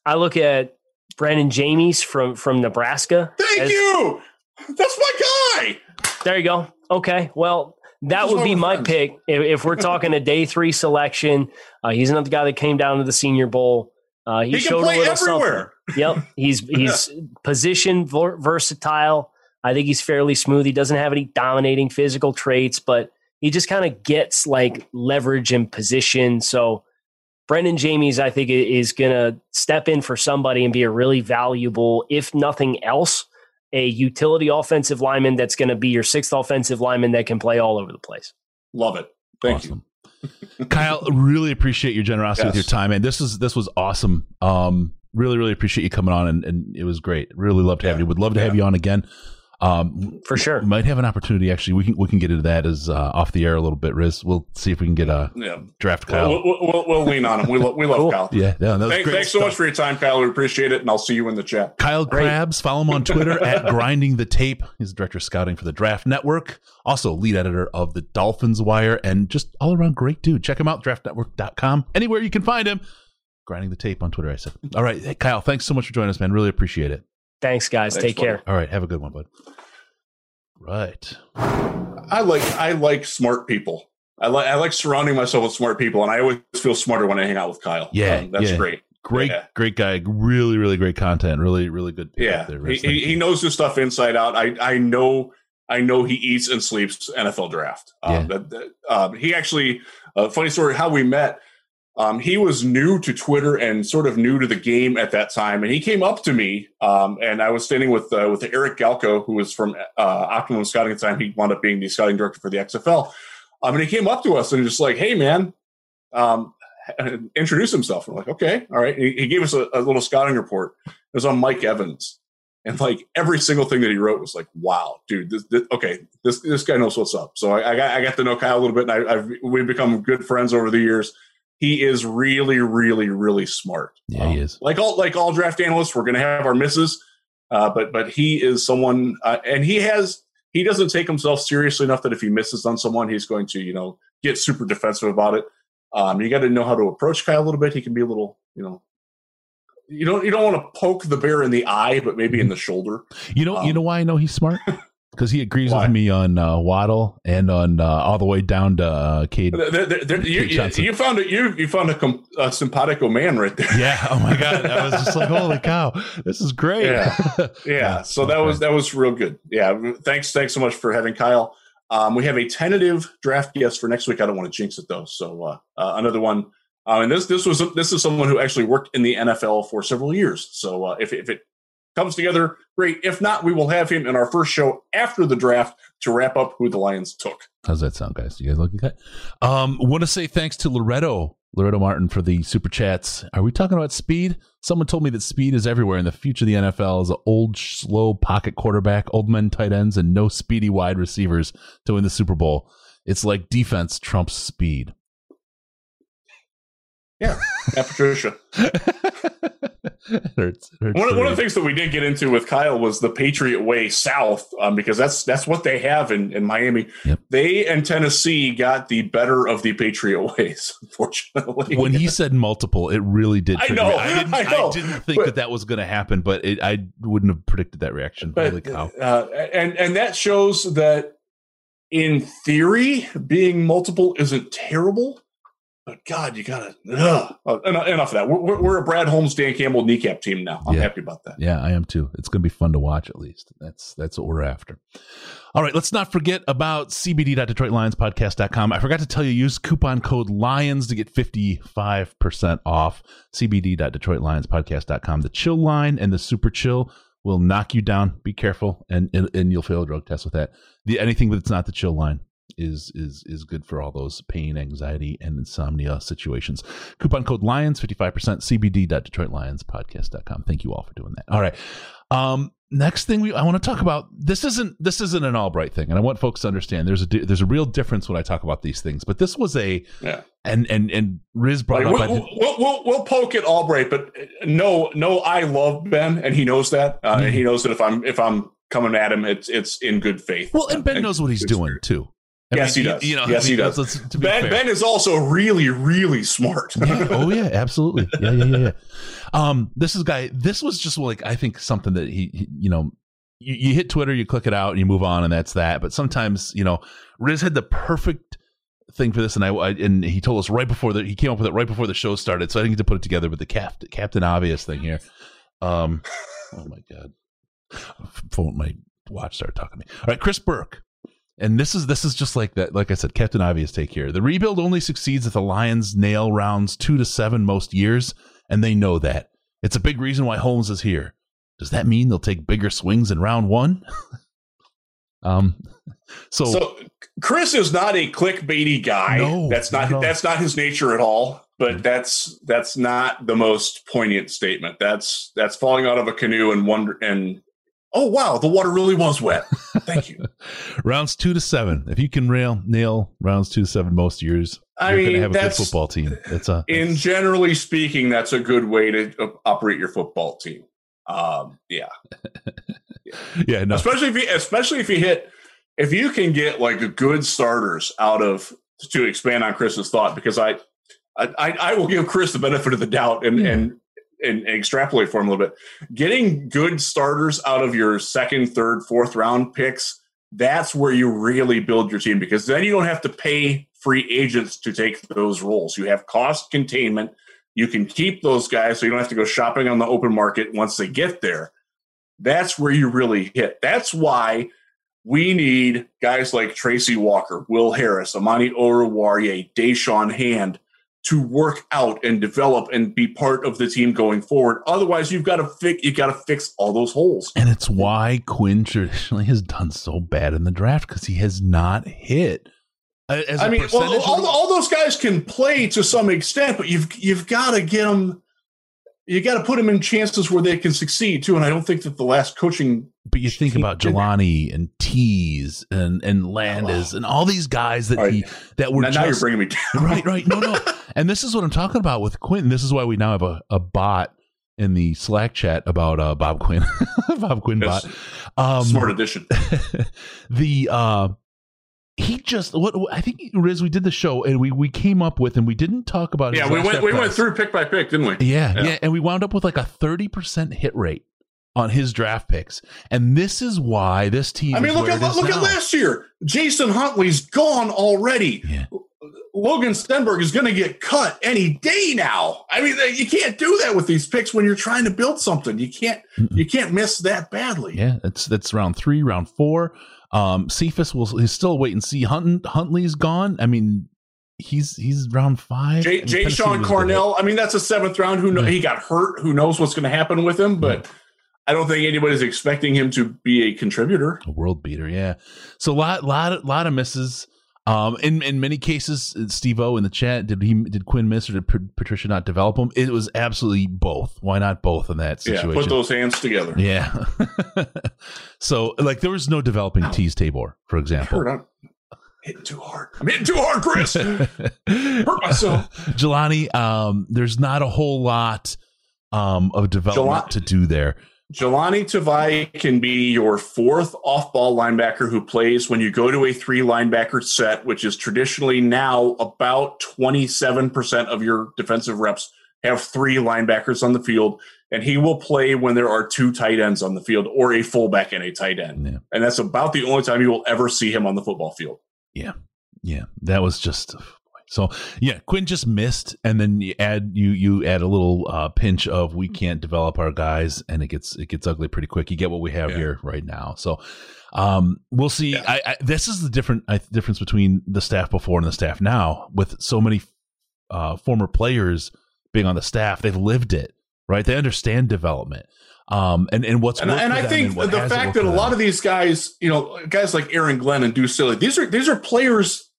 I look at Brenden Jaimes from from Nebraska. Thank as, you. That's my guy. There you go. Okay. Well, that would be my friends. pick if, if, we're talking a day three selection. Uh, he's another guy that came down to the Senior Bowl. Uh, he, he showed a little everywhere. something. Yep, he's he's position versatile. I think he's fairly smooth. He doesn't have any dominating physical traits, but he just kind of gets like leverage and position. So Brenden Jaimes, I think, is going to step in for somebody and be a really valuable, if nothing else, a utility offensive lineman that's going to be your sixth offensive lineman that can play all over the place. Love it. Thank awesome. you. Kyle, really appreciate your generosity yes. with your time, and this is this was awesome. Um, really, really appreciate you coming on, and, and it was great. Really love to have yeah. you. Would love to yeah. have you on again. Um, for sure, might have an opportunity. Actually, we can we can get into that as uh, off the air a little bit. Riz, we'll see if we can get a yeah. draft Kyle. We'll, we'll, we'll, we'll lean on him. We, lo- we love cool. Kyle. Yeah, yeah Thank, thanks so much for your time, Kyle. We appreciate it, and I'll see you in the chat. Kyle Great. Crabbs, follow him on Twitter at Grinding the Tape. He's director of scouting for the Draft Network, also lead editor of the Dolphins Wire, and just all around great dude. Check him out, draftnetwork.com. Anywhere you can find him. Grinding the Tape on Twitter. I said. All right, hey, Kyle. Thanks so much for joining us, man. Really appreciate it. Thanks, guys. Thanks, Take buddy. care. All right, have a good one, bud. Right. I like I like smart people. I like I like surrounding myself with smart people, and I always feel smarter when I hang out with Kyle. Yeah, um, that's yeah. great. Great, yeah. great guy. Really, really great content. Really, really good. Yeah, there, he, he, he knows his stuff inside out. I I know I know he eats and sleeps NFL draft. Um, yeah. that, that, um, he actually, uh, funny story, how we met. Um, he was new to Twitter and sort of new to the game at that time, and he came up to me, um, and I was standing with uh, with Eric Galko, who was from uh, Optimum Scouting at the time. He wound up being the scouting director for the XFL. Um, and he came up to us and just like, "Hey, man," um, introduced himself. I'm like, "Okay, all right." He, he, gave us a, a little scouting report. It was on Mike Evans, and like every single thing that he wrote was like, "Wow, dude, this, this, okay, this this guy knows what's up." So I, I, got I got to know Kyle a little bit, and I, I've we've become good friends over the years he is really, really, really smart. Yeah, um, he is. Like all like all draft analysts, we're going to have our misses, uh, but but he is someone, uh, and he has he doesn't take himself seriously enough that if he misses on someone, he's going to you know get super defensive about it. Um, you got to know how to approach Kyle a little bit. He can be a little you know. You don't you don't want to poke the bear in the eye, but maybe in the shoulder. You know um, you know why I know he's smart because he agrees Why? with me on uh, Waddle and on uh, all the way down to uh, Cade. You, you, found it. You you found a, com- a simpatico man right there. Yeah. Oh my god. I was just like, holy cow, this is great. Yeah. Yeah. so that was that was real good. Yeah. Thanks. Thanks so much for having Kyle. Um, we have a tentative draft guest for next week. I don't want to jinx it though. So uh, uh, another one. Uh, and this this was this is someone who actually worked in the NFL for several years. So uh, if if it comes together, great. If not, we will have him in our first show after the draft to wrap up who the Lions took. How's that sound, guys? You guys looking good? Um, want to say thanks to Loretto, Loretto Martin for the super chats. Are we talking about speed? Someone told me that speed is everywhere, and the future of the NFL is an old, slow pocket quarterback, old men tight ends, and no speedy wide receivers to win the Super Bowl. It's like defense trumps speed. Yeah, yeah, Patricia. hurts, hurts one, of, one of the things that we did get into with Kyle was the Patriot Way South, um, because that's that's what they have in, in Miami. Yep. They and Tennessee got the better of the Patriot ways, unfortunately. When he said multiple, it really did. I know. I didn't, I know, didn't think but- that that was going to happen, but it, I wouldn't have predicted that reaction. Holy but cow! uh, and and that shows that in theory, being multiple isn't terrible. But God, you gotta ugh. Uh, enough enough of that. We're, we're, we're a Brad Holmes, Dan Campbell kneecap team now. I'm Yeah. happy about that. Yeah, I am too. It's going to be fun to watch at least. That's that's what we're after. All right, let's not forget about cbd.detroitlionspodcast.com. I forgot to tell you use coupon code LIONS to get 55% off cbd.detroitlionspodcast.com. The chill line and the super chill will knock you down. Be careful and and, and you'll fail a drug test with that. The anything that's not the chill line is is is good for all those pain, anxiety, and insomnia situations. Coupon code Lions, 55% cbd.detroitlionspodcast.com. Thank you all for doing that. All right. Um, next thing we I want to talk about this isn't this isn't an Albright thing, and I want folks to understand there's a di- there's a real difference when I talk about these things. But this was a Yeah. and and and Riz brought Like, up. We'll, we'll, we'll, we'll poke at Albright, but no, no, I love Ben, and he knows that. Uh, Mhm. and he knows that if I'm if I'm coming at him, it's it's in good faith. well, and Ben Uh, knows what he's doing too. I Yes, mean, he does. You know, Yes, I he does. let's- let's- be Ben fair. Ben is also really really smart. Yeah. Oh yeah, absolutely. Yeah, yeah, yeah, yeah. Um, this is guy. This was just like I think something that he, he you know, you, you hit Twitter, you click it out, and you move on, and that's that. But sometimes, you know, Riz had the perfect thing for this, and I, I and he told us right before that he came up with it right before the show started. So I didn't get to put it together But the cap, Captain Obvious thing here. Um, oh my god, phone my watch started talking to me. All right, Chris Burke. And this is this is just like that. Like I said, Captain Obvious take here. The rebuild only succeeds if the Lions nail rounds two to seven most years, and they know that. It's a big reason why Holmes is here. Does that mean they'll take bigger swings in round one? um, so, So Chris is not a clickbaity guy. No, that's not no. that's not his nature at all. But Mm. that's that's not the most poignant statement. That's that's falling out of a canoe and wonder and oh wow, the water really was wet. Thank you. rounds two to seven. If you can rail nail rounds two to seven most years, I you're mean, have a good football team. It's a In generally speaking, that's a good way to uh, operate your football team. Um, yeah, yeah, no, especially if you especially if you hit if you can get like good starters out of to expand on Chris's thought because I I, I I will give Chris the benefit of the doubt and Yeah. and and extrapolate for him a little bit. Getting good starters out of your second, third, fourth round picks, that's where you really build your team because then you don't have to pay free agents to take those roles. You have cost containment. You can keep those guys so you don't have to go shopping on the open market once they get there. That's where you really hit. That's why we need guys like Tracy Walker, Will Harris, Amani Oruwariye, Da'Shawn Hand to work out and develop and be part of the team going forward. Otherwise, you've got to fix you got to fix all those holes. and it's why Quinn traditionally has done so bad in the draft because he has not hit. As a I mean, well, all, all those guys can play to some extent, but you've you've got to get them. You got to put them in chances where they can succeed too. And I don't think that the last coaching But you think about. Jahlani and Teez and and Landis and all these guys that right. he that were now, now you're bringing me down. right, right. No, no. And this is what I'm talking about with Quinn. This is why we now have a, a bot in the Slack chat about uh, Bob Quinn, Bob Quinn Yes. bot. Um, Smart addition. the uh, he just what I think Riz. We did the show and we we came up with and we didn't talk about. Yeah, we went we went through pick by pick, didn't we? Yeah, Yeah. yeah, and we wound up with like a thirty percent hit rate on his draft picks, and this is why this team. I mean, look at look now. at last year. Jason Huntley's gone already. Yeah. Logan Stenberg is going to get cut any day now. I mean, you can't do that with these picks when you're trying to build something. You can't Mm-mm. you can't miss that badly. Yeah, that's that's round three, round four. Um, Cephus will he's still wait and see. Hunt, Huntley's gone. I mean, he's he's round five. Jay, Jashon Cornell. I mean, that's a seventh round. Who know, Yeah. he got hurt? Who knows what's going to happen with him? But I don't think anybody's expecting him to be a contributor. A world beater, yeah. So a lot, lot, lot of misses. Um, in in many cases, Steve O in the chat, did he did Quinn miss or did P- Patricia not develop him? It was absolutely both. Why not both in that situation? Yeah, put those hands together. Yeah. so like there was no developing Teez Tabor, for example. I'm hitting too hard. I'm hitting too hard, Chris. Hurt myself. Jahlani, um, there's not a whole lot um, of development Jahlani- to do there. Jahlani Tavai can be your fourth off ball linebacker who plays when you go to a three linebacker set, which is traditionally now about 27% of your defensive reps have three linebackers on the field. And he will play when there are two tight ends on the field or a fullback and a tight end. Yeah. And that's about the only time you will ever see him on the football field. Yeah, Yeah. that was just so. Yeah, Quinn just missed, and then you add you you add a little uh, pinch of we can't develop our guys, and it gets it gets ugly pretty quick. You get what we have Yeah. here right now. So, um, we'll see. Yeah. I, I this is the different I, difference between the staff before and the staff now. With so many uh, former players being on the staff, they've lived it. Right, they understand development. Um, and and what's and, and I think and the fact that a lot of these guys, you know, guys like Aaron Glenn and Duce Staley, these are these are players,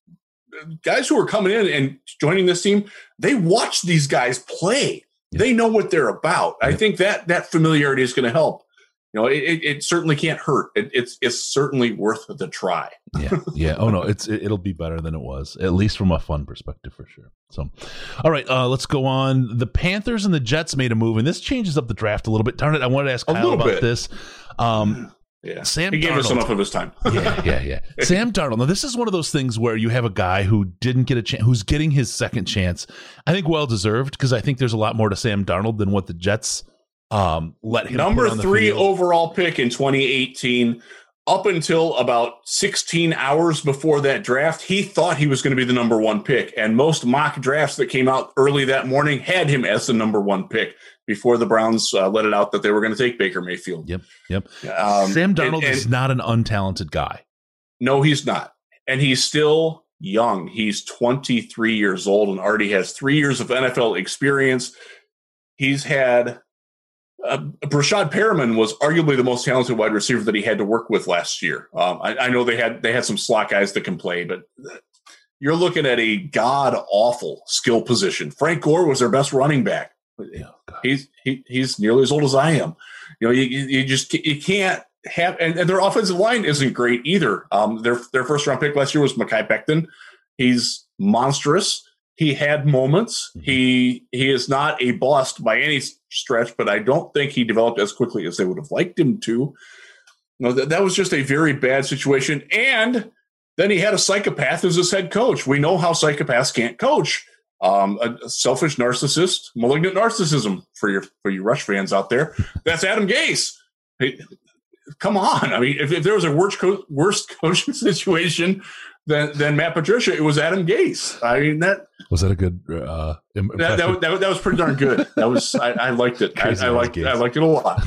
guys who are coming in and joining this team. They watch these guys play. Yeah. They know what they're about. I think that that familiarity is going to help. You know, it, it, certainly can't hurt. It, it's it's certainly worth the try. yeah yeah oh no it's it, it'll be better than it was at least from a fun perspective for sure so all right uh let's go on the panthers and the jets made a move and this changes up the draft a little bit darn it i wanted to ask kyle about bit. this um Yeah, Sam he gave us enough of his time. yeah yeah yeah sam darnold now this is one of those things where you have a guy who didn't get a chance who's getting his second chance i think well deserved because i think there's a lot more to sam darnold than what the jets um let him Number put on the three field. overall pick in 2018. Up until about 16 hours before that draft, he thought he was going to be the number one pick. And most mock drafts that came out early that morning had him as the number one pick before the Browns uh, let it out that they were going to take Baker Mayfield. Yep, yep. Um, sam and- and- is not an untalented guy No, he's not. And he's still young. He's 23 years old and already has three years of NFL experience. He's had. Uh, Breshad Perriman was arguably the most talented wide receiver that he had to work with last year. Um, I, I know they had they had some slot guys that can play, but you're looking at a god awful skill position. Frank Gore was their best running back. Yeah, He's he, he's nearly as old as I am. You know, you, you just you can't have, and, and their offensive line isn't great either. Um, their their first round pick last year was Mekhi Becton. He's monstrous. He had moments. Mhm. He he is not a bust by any stretch, but I don't think he developed as quickly as they would have liked him to. You know, that, that was just a very bad situation. And then he had a psychopath as his head coach. We know how psychopaths can't coach. Um, a, selfish narcissist, malignant narcissism for your for you Rush fans out there. That's Adam Gase. Hey, come on. I mean, if, if there was a worst co- worst coaching situation than than Matt Patricia, it was Adam Gase. I mean that was that a good uh that, that, was- that, that was pretty darn good. That was I, I liked it. I, I liked Gase. I liked it a lot.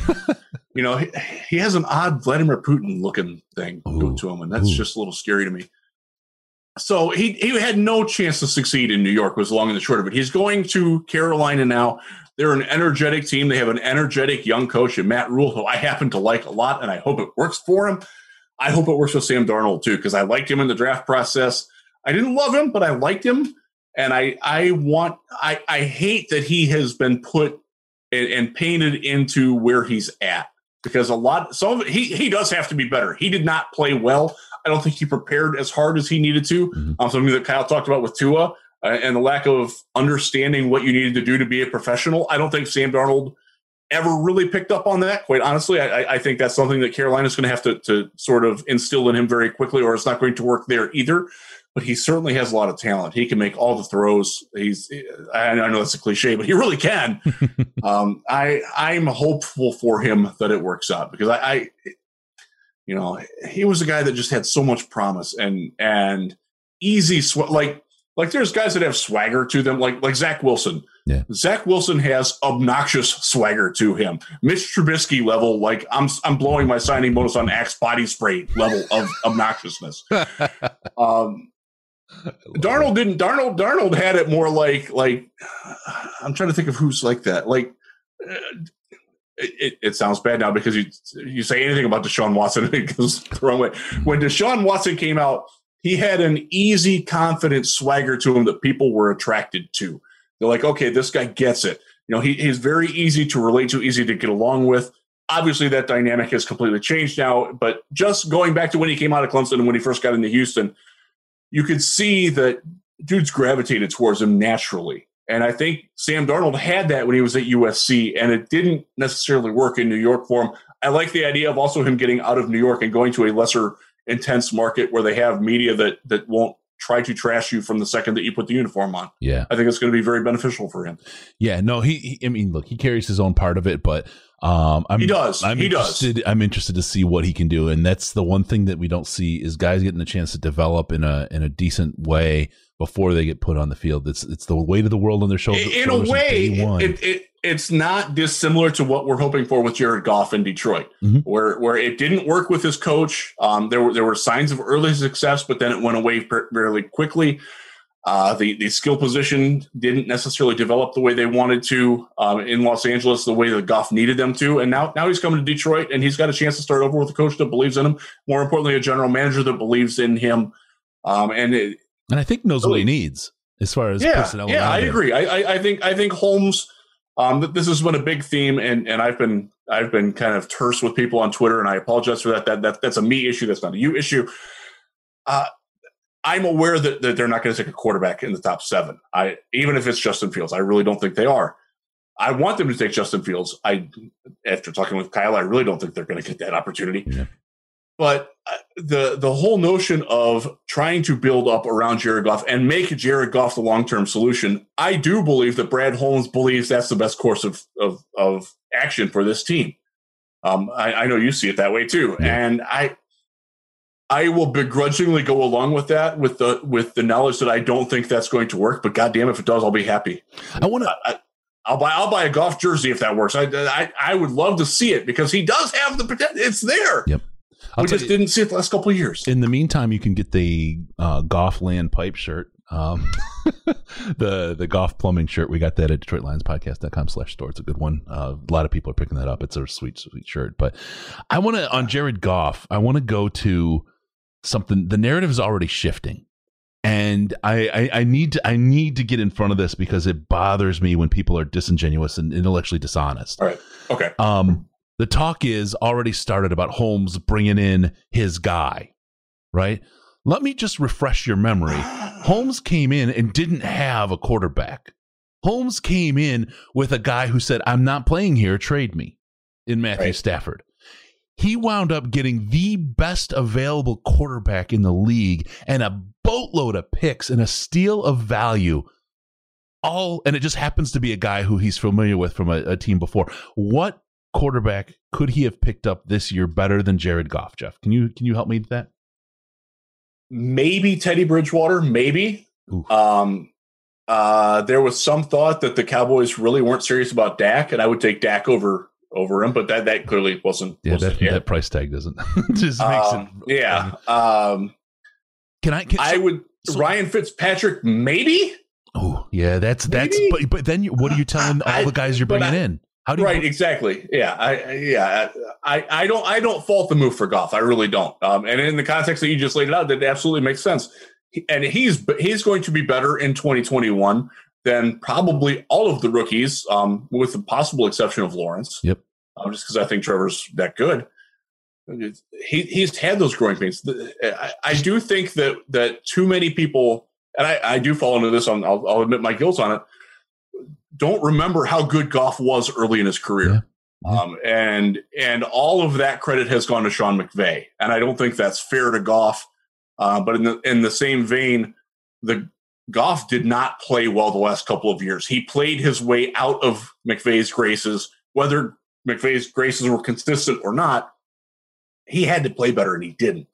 you know, he, he has an odd Vladimir Putin looking thing Ooh. to him, and that's Ooh. just a little scary to me. So he he had no chance to succeed in New York. Was long and the short of it. He's going to Carolina now. They're an energetic team. They have an energetic young coach and Matt Rhule, who I happen to like a lot, and I hope it works for him. I hope it works with Sam Darnold too, because I liked him in the draft process. I didn't love him, but I liked him, and I I want I I hate that he has been put and, and painted into where he's at because a lot some of it, he he does have to be better. He did not play well. I don't think he prepared as hard as he needed to. Mhm. Um, something that Kyle talked about with Tua uh, and the lack of understanding what you needed to do to be a professional. I don't think Sam Darnold ever really picked up on that. Quite honestly, I, I- think that's something that Carolina's going to have to to sort of instill in him very quickly, or it's not going to work there either. But he certainly has a lot of talent. He can make all the throws. He's I I know that's a cliche, but he really can. um, I I'm hopeful for him that it works out because I, I you know he was a guy that just had so much promise and and easy sw- like like there's guys that have swagger to them like like Zach Wilson. Yeah. Zach Wilson has obnoxious swagger to him. Mitch Trubisky level like I'm I'm blowing my signing bonus on Axe body spray level of obnoxiousness. Um, Darnold didn't. Darnold Darnold had it more like like I'm trying to think of who's like that. Like uh, it, it, sounds bad now because you you say anything about Deshaun Watson it goes the wrong way. When Deshaun Watson came out, he had an easy, confident swagger to him that people were attracted to. They're like, okay, this guy gets it. You know, he, he's very easy to relate to, easy to get along with. Obviously, that dynamic has completely changed now. But just going back to when he came out of Clemson and when he first got into Houston, you could see that dudes gravitated towards him naturally. And I think Sam Darnold had that when he was at USC, and it didn't necessarily work in New York for him. I like the idea of also him getting out of New York and going to a lesser intense market where they have media that that won't try to trash you from the second that you put the uniform on. Yeah. I think it's going to be very beneficial for him. Yeah, no, he, he I mean, look, he carries his own part of it, but um I'm He does. I'm he interested does. I'm interested to see what he can do and that's the one thing that we don't see is guys getting a chance to develop in a in a decent way before they get put on the field. It's it's the weight of the world on their shoulders. In a way, it, it, it's not dissimilar to what we're hoping for with Jared Goff in Detroit, mm-hmm. where where it didn't work with his coach. Um, there were there were signs of early success, but then it went away fairly quickly. Uh, the the skill position didn't necessarily develop the way they wanted to um, in Los Angeles, the way that Goff needed them to. And now now he's coming to Detroit, and he's got a chance to start over with a coach that believes in him. More importantly, a general manager that believes in him. Um, and it, and I think knows really, what he needs as far as yeah, personnel. Yeah, I agree. I, I, I think I think Holmes. Um, this has been a big theme, and and I've been I've been kind of terse with people on Twitter, and I apologize for that. That, that that's a me issue. That's not a you issue. Uh, I'm aware that, that they're not going to take a quarterback in the top seven. I even if it's Justin Fields, I really don't think they are. I want them to take Justin Fields. I after talking with Kyle, I really don't think they're going to get that opportunity. Yeah. But uh, the the whole notion of trying to build up around Jared Goff and make Jared Goff the long term solution, I do believe that Brad Holmes believes that's the best course of of, of action for this team. Um, I, I, know you see it that way too, yeah. and I I will begrudgingly go along with that with the with the knowledge that I don't think that's going to work. But goddamn, if it does, I'll be happy. I want to. I'll buy I'll buy a golf jersey if that works. I, I I would love to see it because he does have the potential. It's there. Yep. I'll we just you, didn't see it the last couple of years. In the meantime, you can get the uh, Goff Land pipe shirt. Um, the the golf plumbing shirt we got that at detroitlionspodcast.com slash store it's a good one uh, a lot of people are picking that up it's a sweet sweet shirt but i want to on jared goff i want to go to something the narrative is already shifting and I, I, I need to I need to get in front of this because it bothers me when people are disingenuous and intellectually dishonest. All right. Okay. Um, the talk is already started about Holmes bringing in his guy, right? Let me just refresh your memory. Holmes came in and didn't have a quarterback. Holmes came in with a guy who said, I'm not playing here, trade me in Matthew right. Stafford. He wound up getting the best available quarterback in the league and a boatload of picks and a steal of value. All and it just happens to be a guy who he's familiar with from a, a team before. What quarterback could he have picked up this year better than Jared Goff? Jeff, can you can you help me with that? Maybe Teddy Bridgewater, maybe. Um, uh, there was some thought that the Cowboys really weren't serious about Dak, and I would take Dak over over him, but that that clearly wasn't. Yeah, wasn't that, that, price tag doesn't just makes um, it. Yeah. Um, can I? Can, I so, would so, Ryan Fitzpatrick maybe. Oh yeah, that's that's. But, but then you, what are you telling all the guys you're bringing I, in? How do you right, exactly. Yeah, I, yeah, I, I don't, I don't fault the move for Goff. I really don't. Um, and in the context that you just laid it out, that absolutely makes sense. And he's he's going to be better in 2021 than probably all of the rookies, um, with the possible exception of Lawrence. Yep. Um, just because I think Trevor's that good. He he's had those growing pains. I, I do think that that too many people, and I, I do fall into this. On I'll, I'll admit my guilt on it don't remember how good Goff was early in his career. Yeah. Yeah. Um, and and all of that credit has gone to Sean McVay, and I don't think that's fair to Goff. Uh, but in the in the same vein, the Goff did not play well the last couple of years. He played his way out of McVay's graces, whether McVay's graces were consistent or not. He had to play better, and he didn't.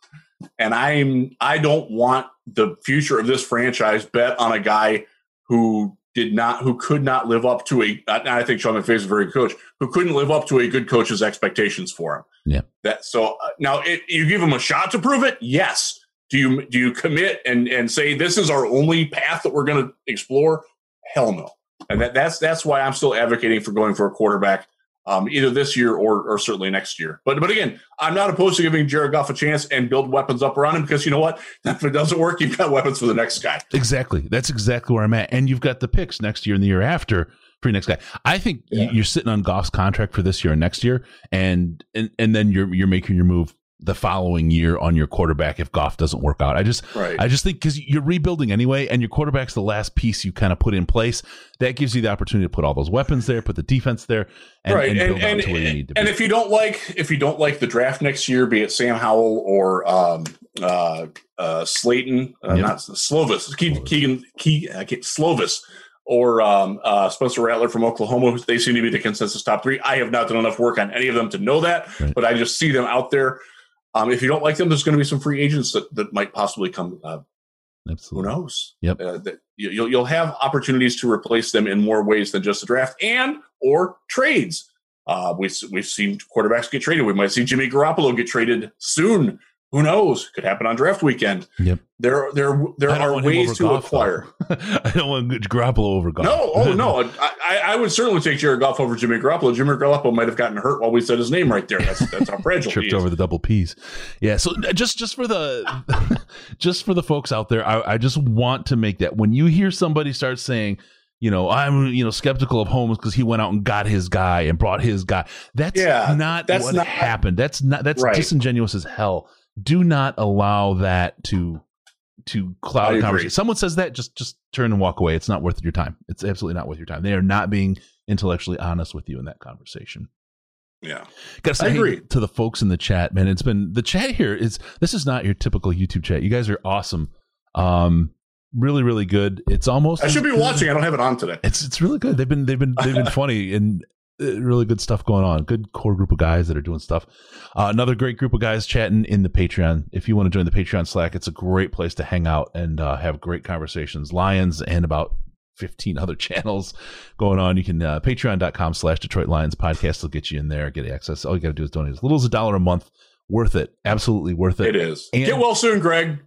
And I'm I don't want the future of this franchise bet on a guy who did not, who could not live up to a. I think Sean McVay is a very good coach who couldn't live up to a good coach's expectations for him. Yeah. That so uh, now it, you give him a shot to prove it. Yes. Do you do you commit and and say this is our only path that we're going to explore? Hell no. And that, that's that's why I'm still advocating for going for a quarterback. um, either this year or, or certainly next year. But but again, I'm not opposed to giving Jared Goff a chance and build weapons up around him because you know what? If it doesn't work, you've got weapons for the next guy. Exactly. That's exactly where I'm at. And you've got the picks next year and the year after for your next guy. I think Yeah. you're sitting on Goff's contract for this year and next year, and and and then you're you're making your move the following year on your quarterback if Goff doesn't work out. I just Right. I just think because you're rebuilding anyway, and your quarterback's the last piece you kind of put in place. That gives you the opportunity to put all those weapons there, put the defense there, and, right, and and and, to where you need to and be. if you don't like if you don't like the draft next year, be it Sam Howell or um, uh, uh, Slayton, uh, Yep. not Slovis, Ke- Slovis. Keegan, Ke- Slovis, or um, uh, Spencer Rattler from Oklahoma. They seem to be the consensus top three. I have not done enough work on any of them to know that, Right. but I just see them out there. Um, if you don't like them, there's going to be some free agents that, that might possibly come. Uh, who knows? Yep. Uh, that you- you'll you'll have opportunities to replace them in more ways than just the draft and or trades. Uh, we've we've seen quarterbacks get traded. We might see Jimmy Garoppolo get traded soon. Who knows? Could happen on draft weekend. Yep. There there there are ways to Goff, acquire. I don't want Garoppolo over Goff. No, oh no, I, I, would certainly take Jared Goff over Jimmy Garoppolo. Jimmy Garoppolo might have gotten hurt while we said his name right there. That's that's how fragile he tripped over the double P's. Yeah. So uh, just just for the just for the folks out there, I, I just want to make that when you hear somebody start saying, you know, I'm you know skeptical of Holmes because he went out and got his guy and brought his guy. That's Yeah, not that's what not- happened. That's not that's Right. disingenuous as hell. Do not allow that to to cloud a conversation. Someone says that, just just turn and walk away. It's not worth your time. It's absolutely not worth your time. They are not being intellectually honest with you in that conversation. Yeah, Got to I say hey agree. to the folks in the chat, man. It's been the chat here is this is not your typical YouTube chat. You guys are awesome. Um, really, really good. It's almost I should be watching. I don't have it on today. It's it's really good. They've been they've been they've been funny and really good stuff going on. Good core group of guys that are doing stuff. Uh, another great group of guys chatting in the Patreon. If you want to join the Patreon Slack, it's a great place to hang out and uh, have great conversations. Lions and about 15 other channels going on. You can uh, patreon.com slash Detroit Lions podcast will get you in there, get access. All you got to do is donate as little as a dollar a month. Worth it. Absolutely worth it. It is. And- Get well soon, Greg.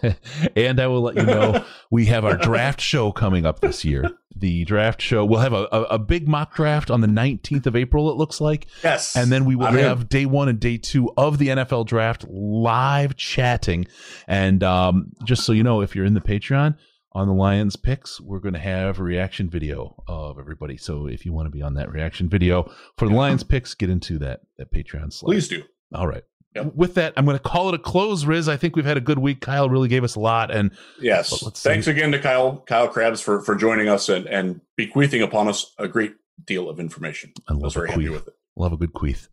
and I will let you know we have our draft show coming up this year. The draft show, we'll have a, a, a big mock draft on the 19th of April, it looks like. Yes, And then we will I'm in. have day one and day two of the NFL draft live chatting. And um, just so you know, if you're in the Patreon on the Lions picks, we're going to have a reaction video of everybody. So if you want to be on that reaction video for the Lions picks, get into that, that Patreon slide. Please do. All right. Yep. With that, I'm going to call it a close, Riz. I think we've had a good week. Kyle really gave us a lot. And Yes. Thanks see. again to Kyle Kyle Crabbs for for joining us and and bequeathing upon us a great deal of information. I I was very happy with it. Love a good queef.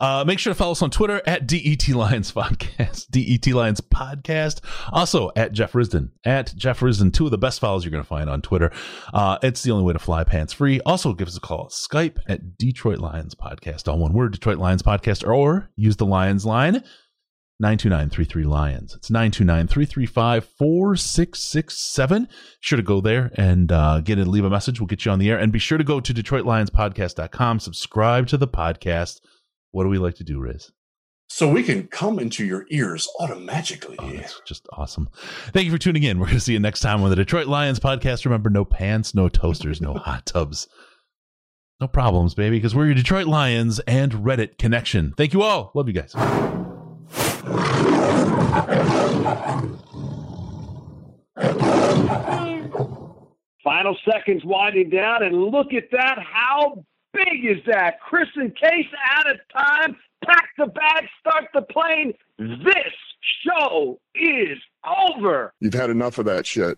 Uh, make sure to follow us on Twitter at DET Lions Podcast, DET Lions Podcast. Also at Jeff Risdon, at Jeff Risdon, two of the best follows you're going to find on Twitter. Uh, it's the only way to fly pants free. Also give us a call Skype at Detroit Lions Podcast, all one word, Detroit Lions Podcast, or use the Lions line. 929-33 Lions. It's 929-335-4667. Sure to go there and uh, get it, leave a message. We'll get you on the air. And be sure to go to DetroitLionsPodcast.com. Subscribe to the podcast. What do we like to do, Riz? So we can come into your ears automatically. Oh, that's just awesome. Thank you for tuning in. We're going to see you next time on the Detroit Lions podcast. Remember, no pants, no toasters, no hot tubs. No problems, baby, because we're your Detroit Lions and Reddit connection. Thank you all. Love you guys. Final seconds winding down, and look at that. How big is that? Chris and Case out of time. Pack the bag, start the plane. This show is over. You've had enough of that shit.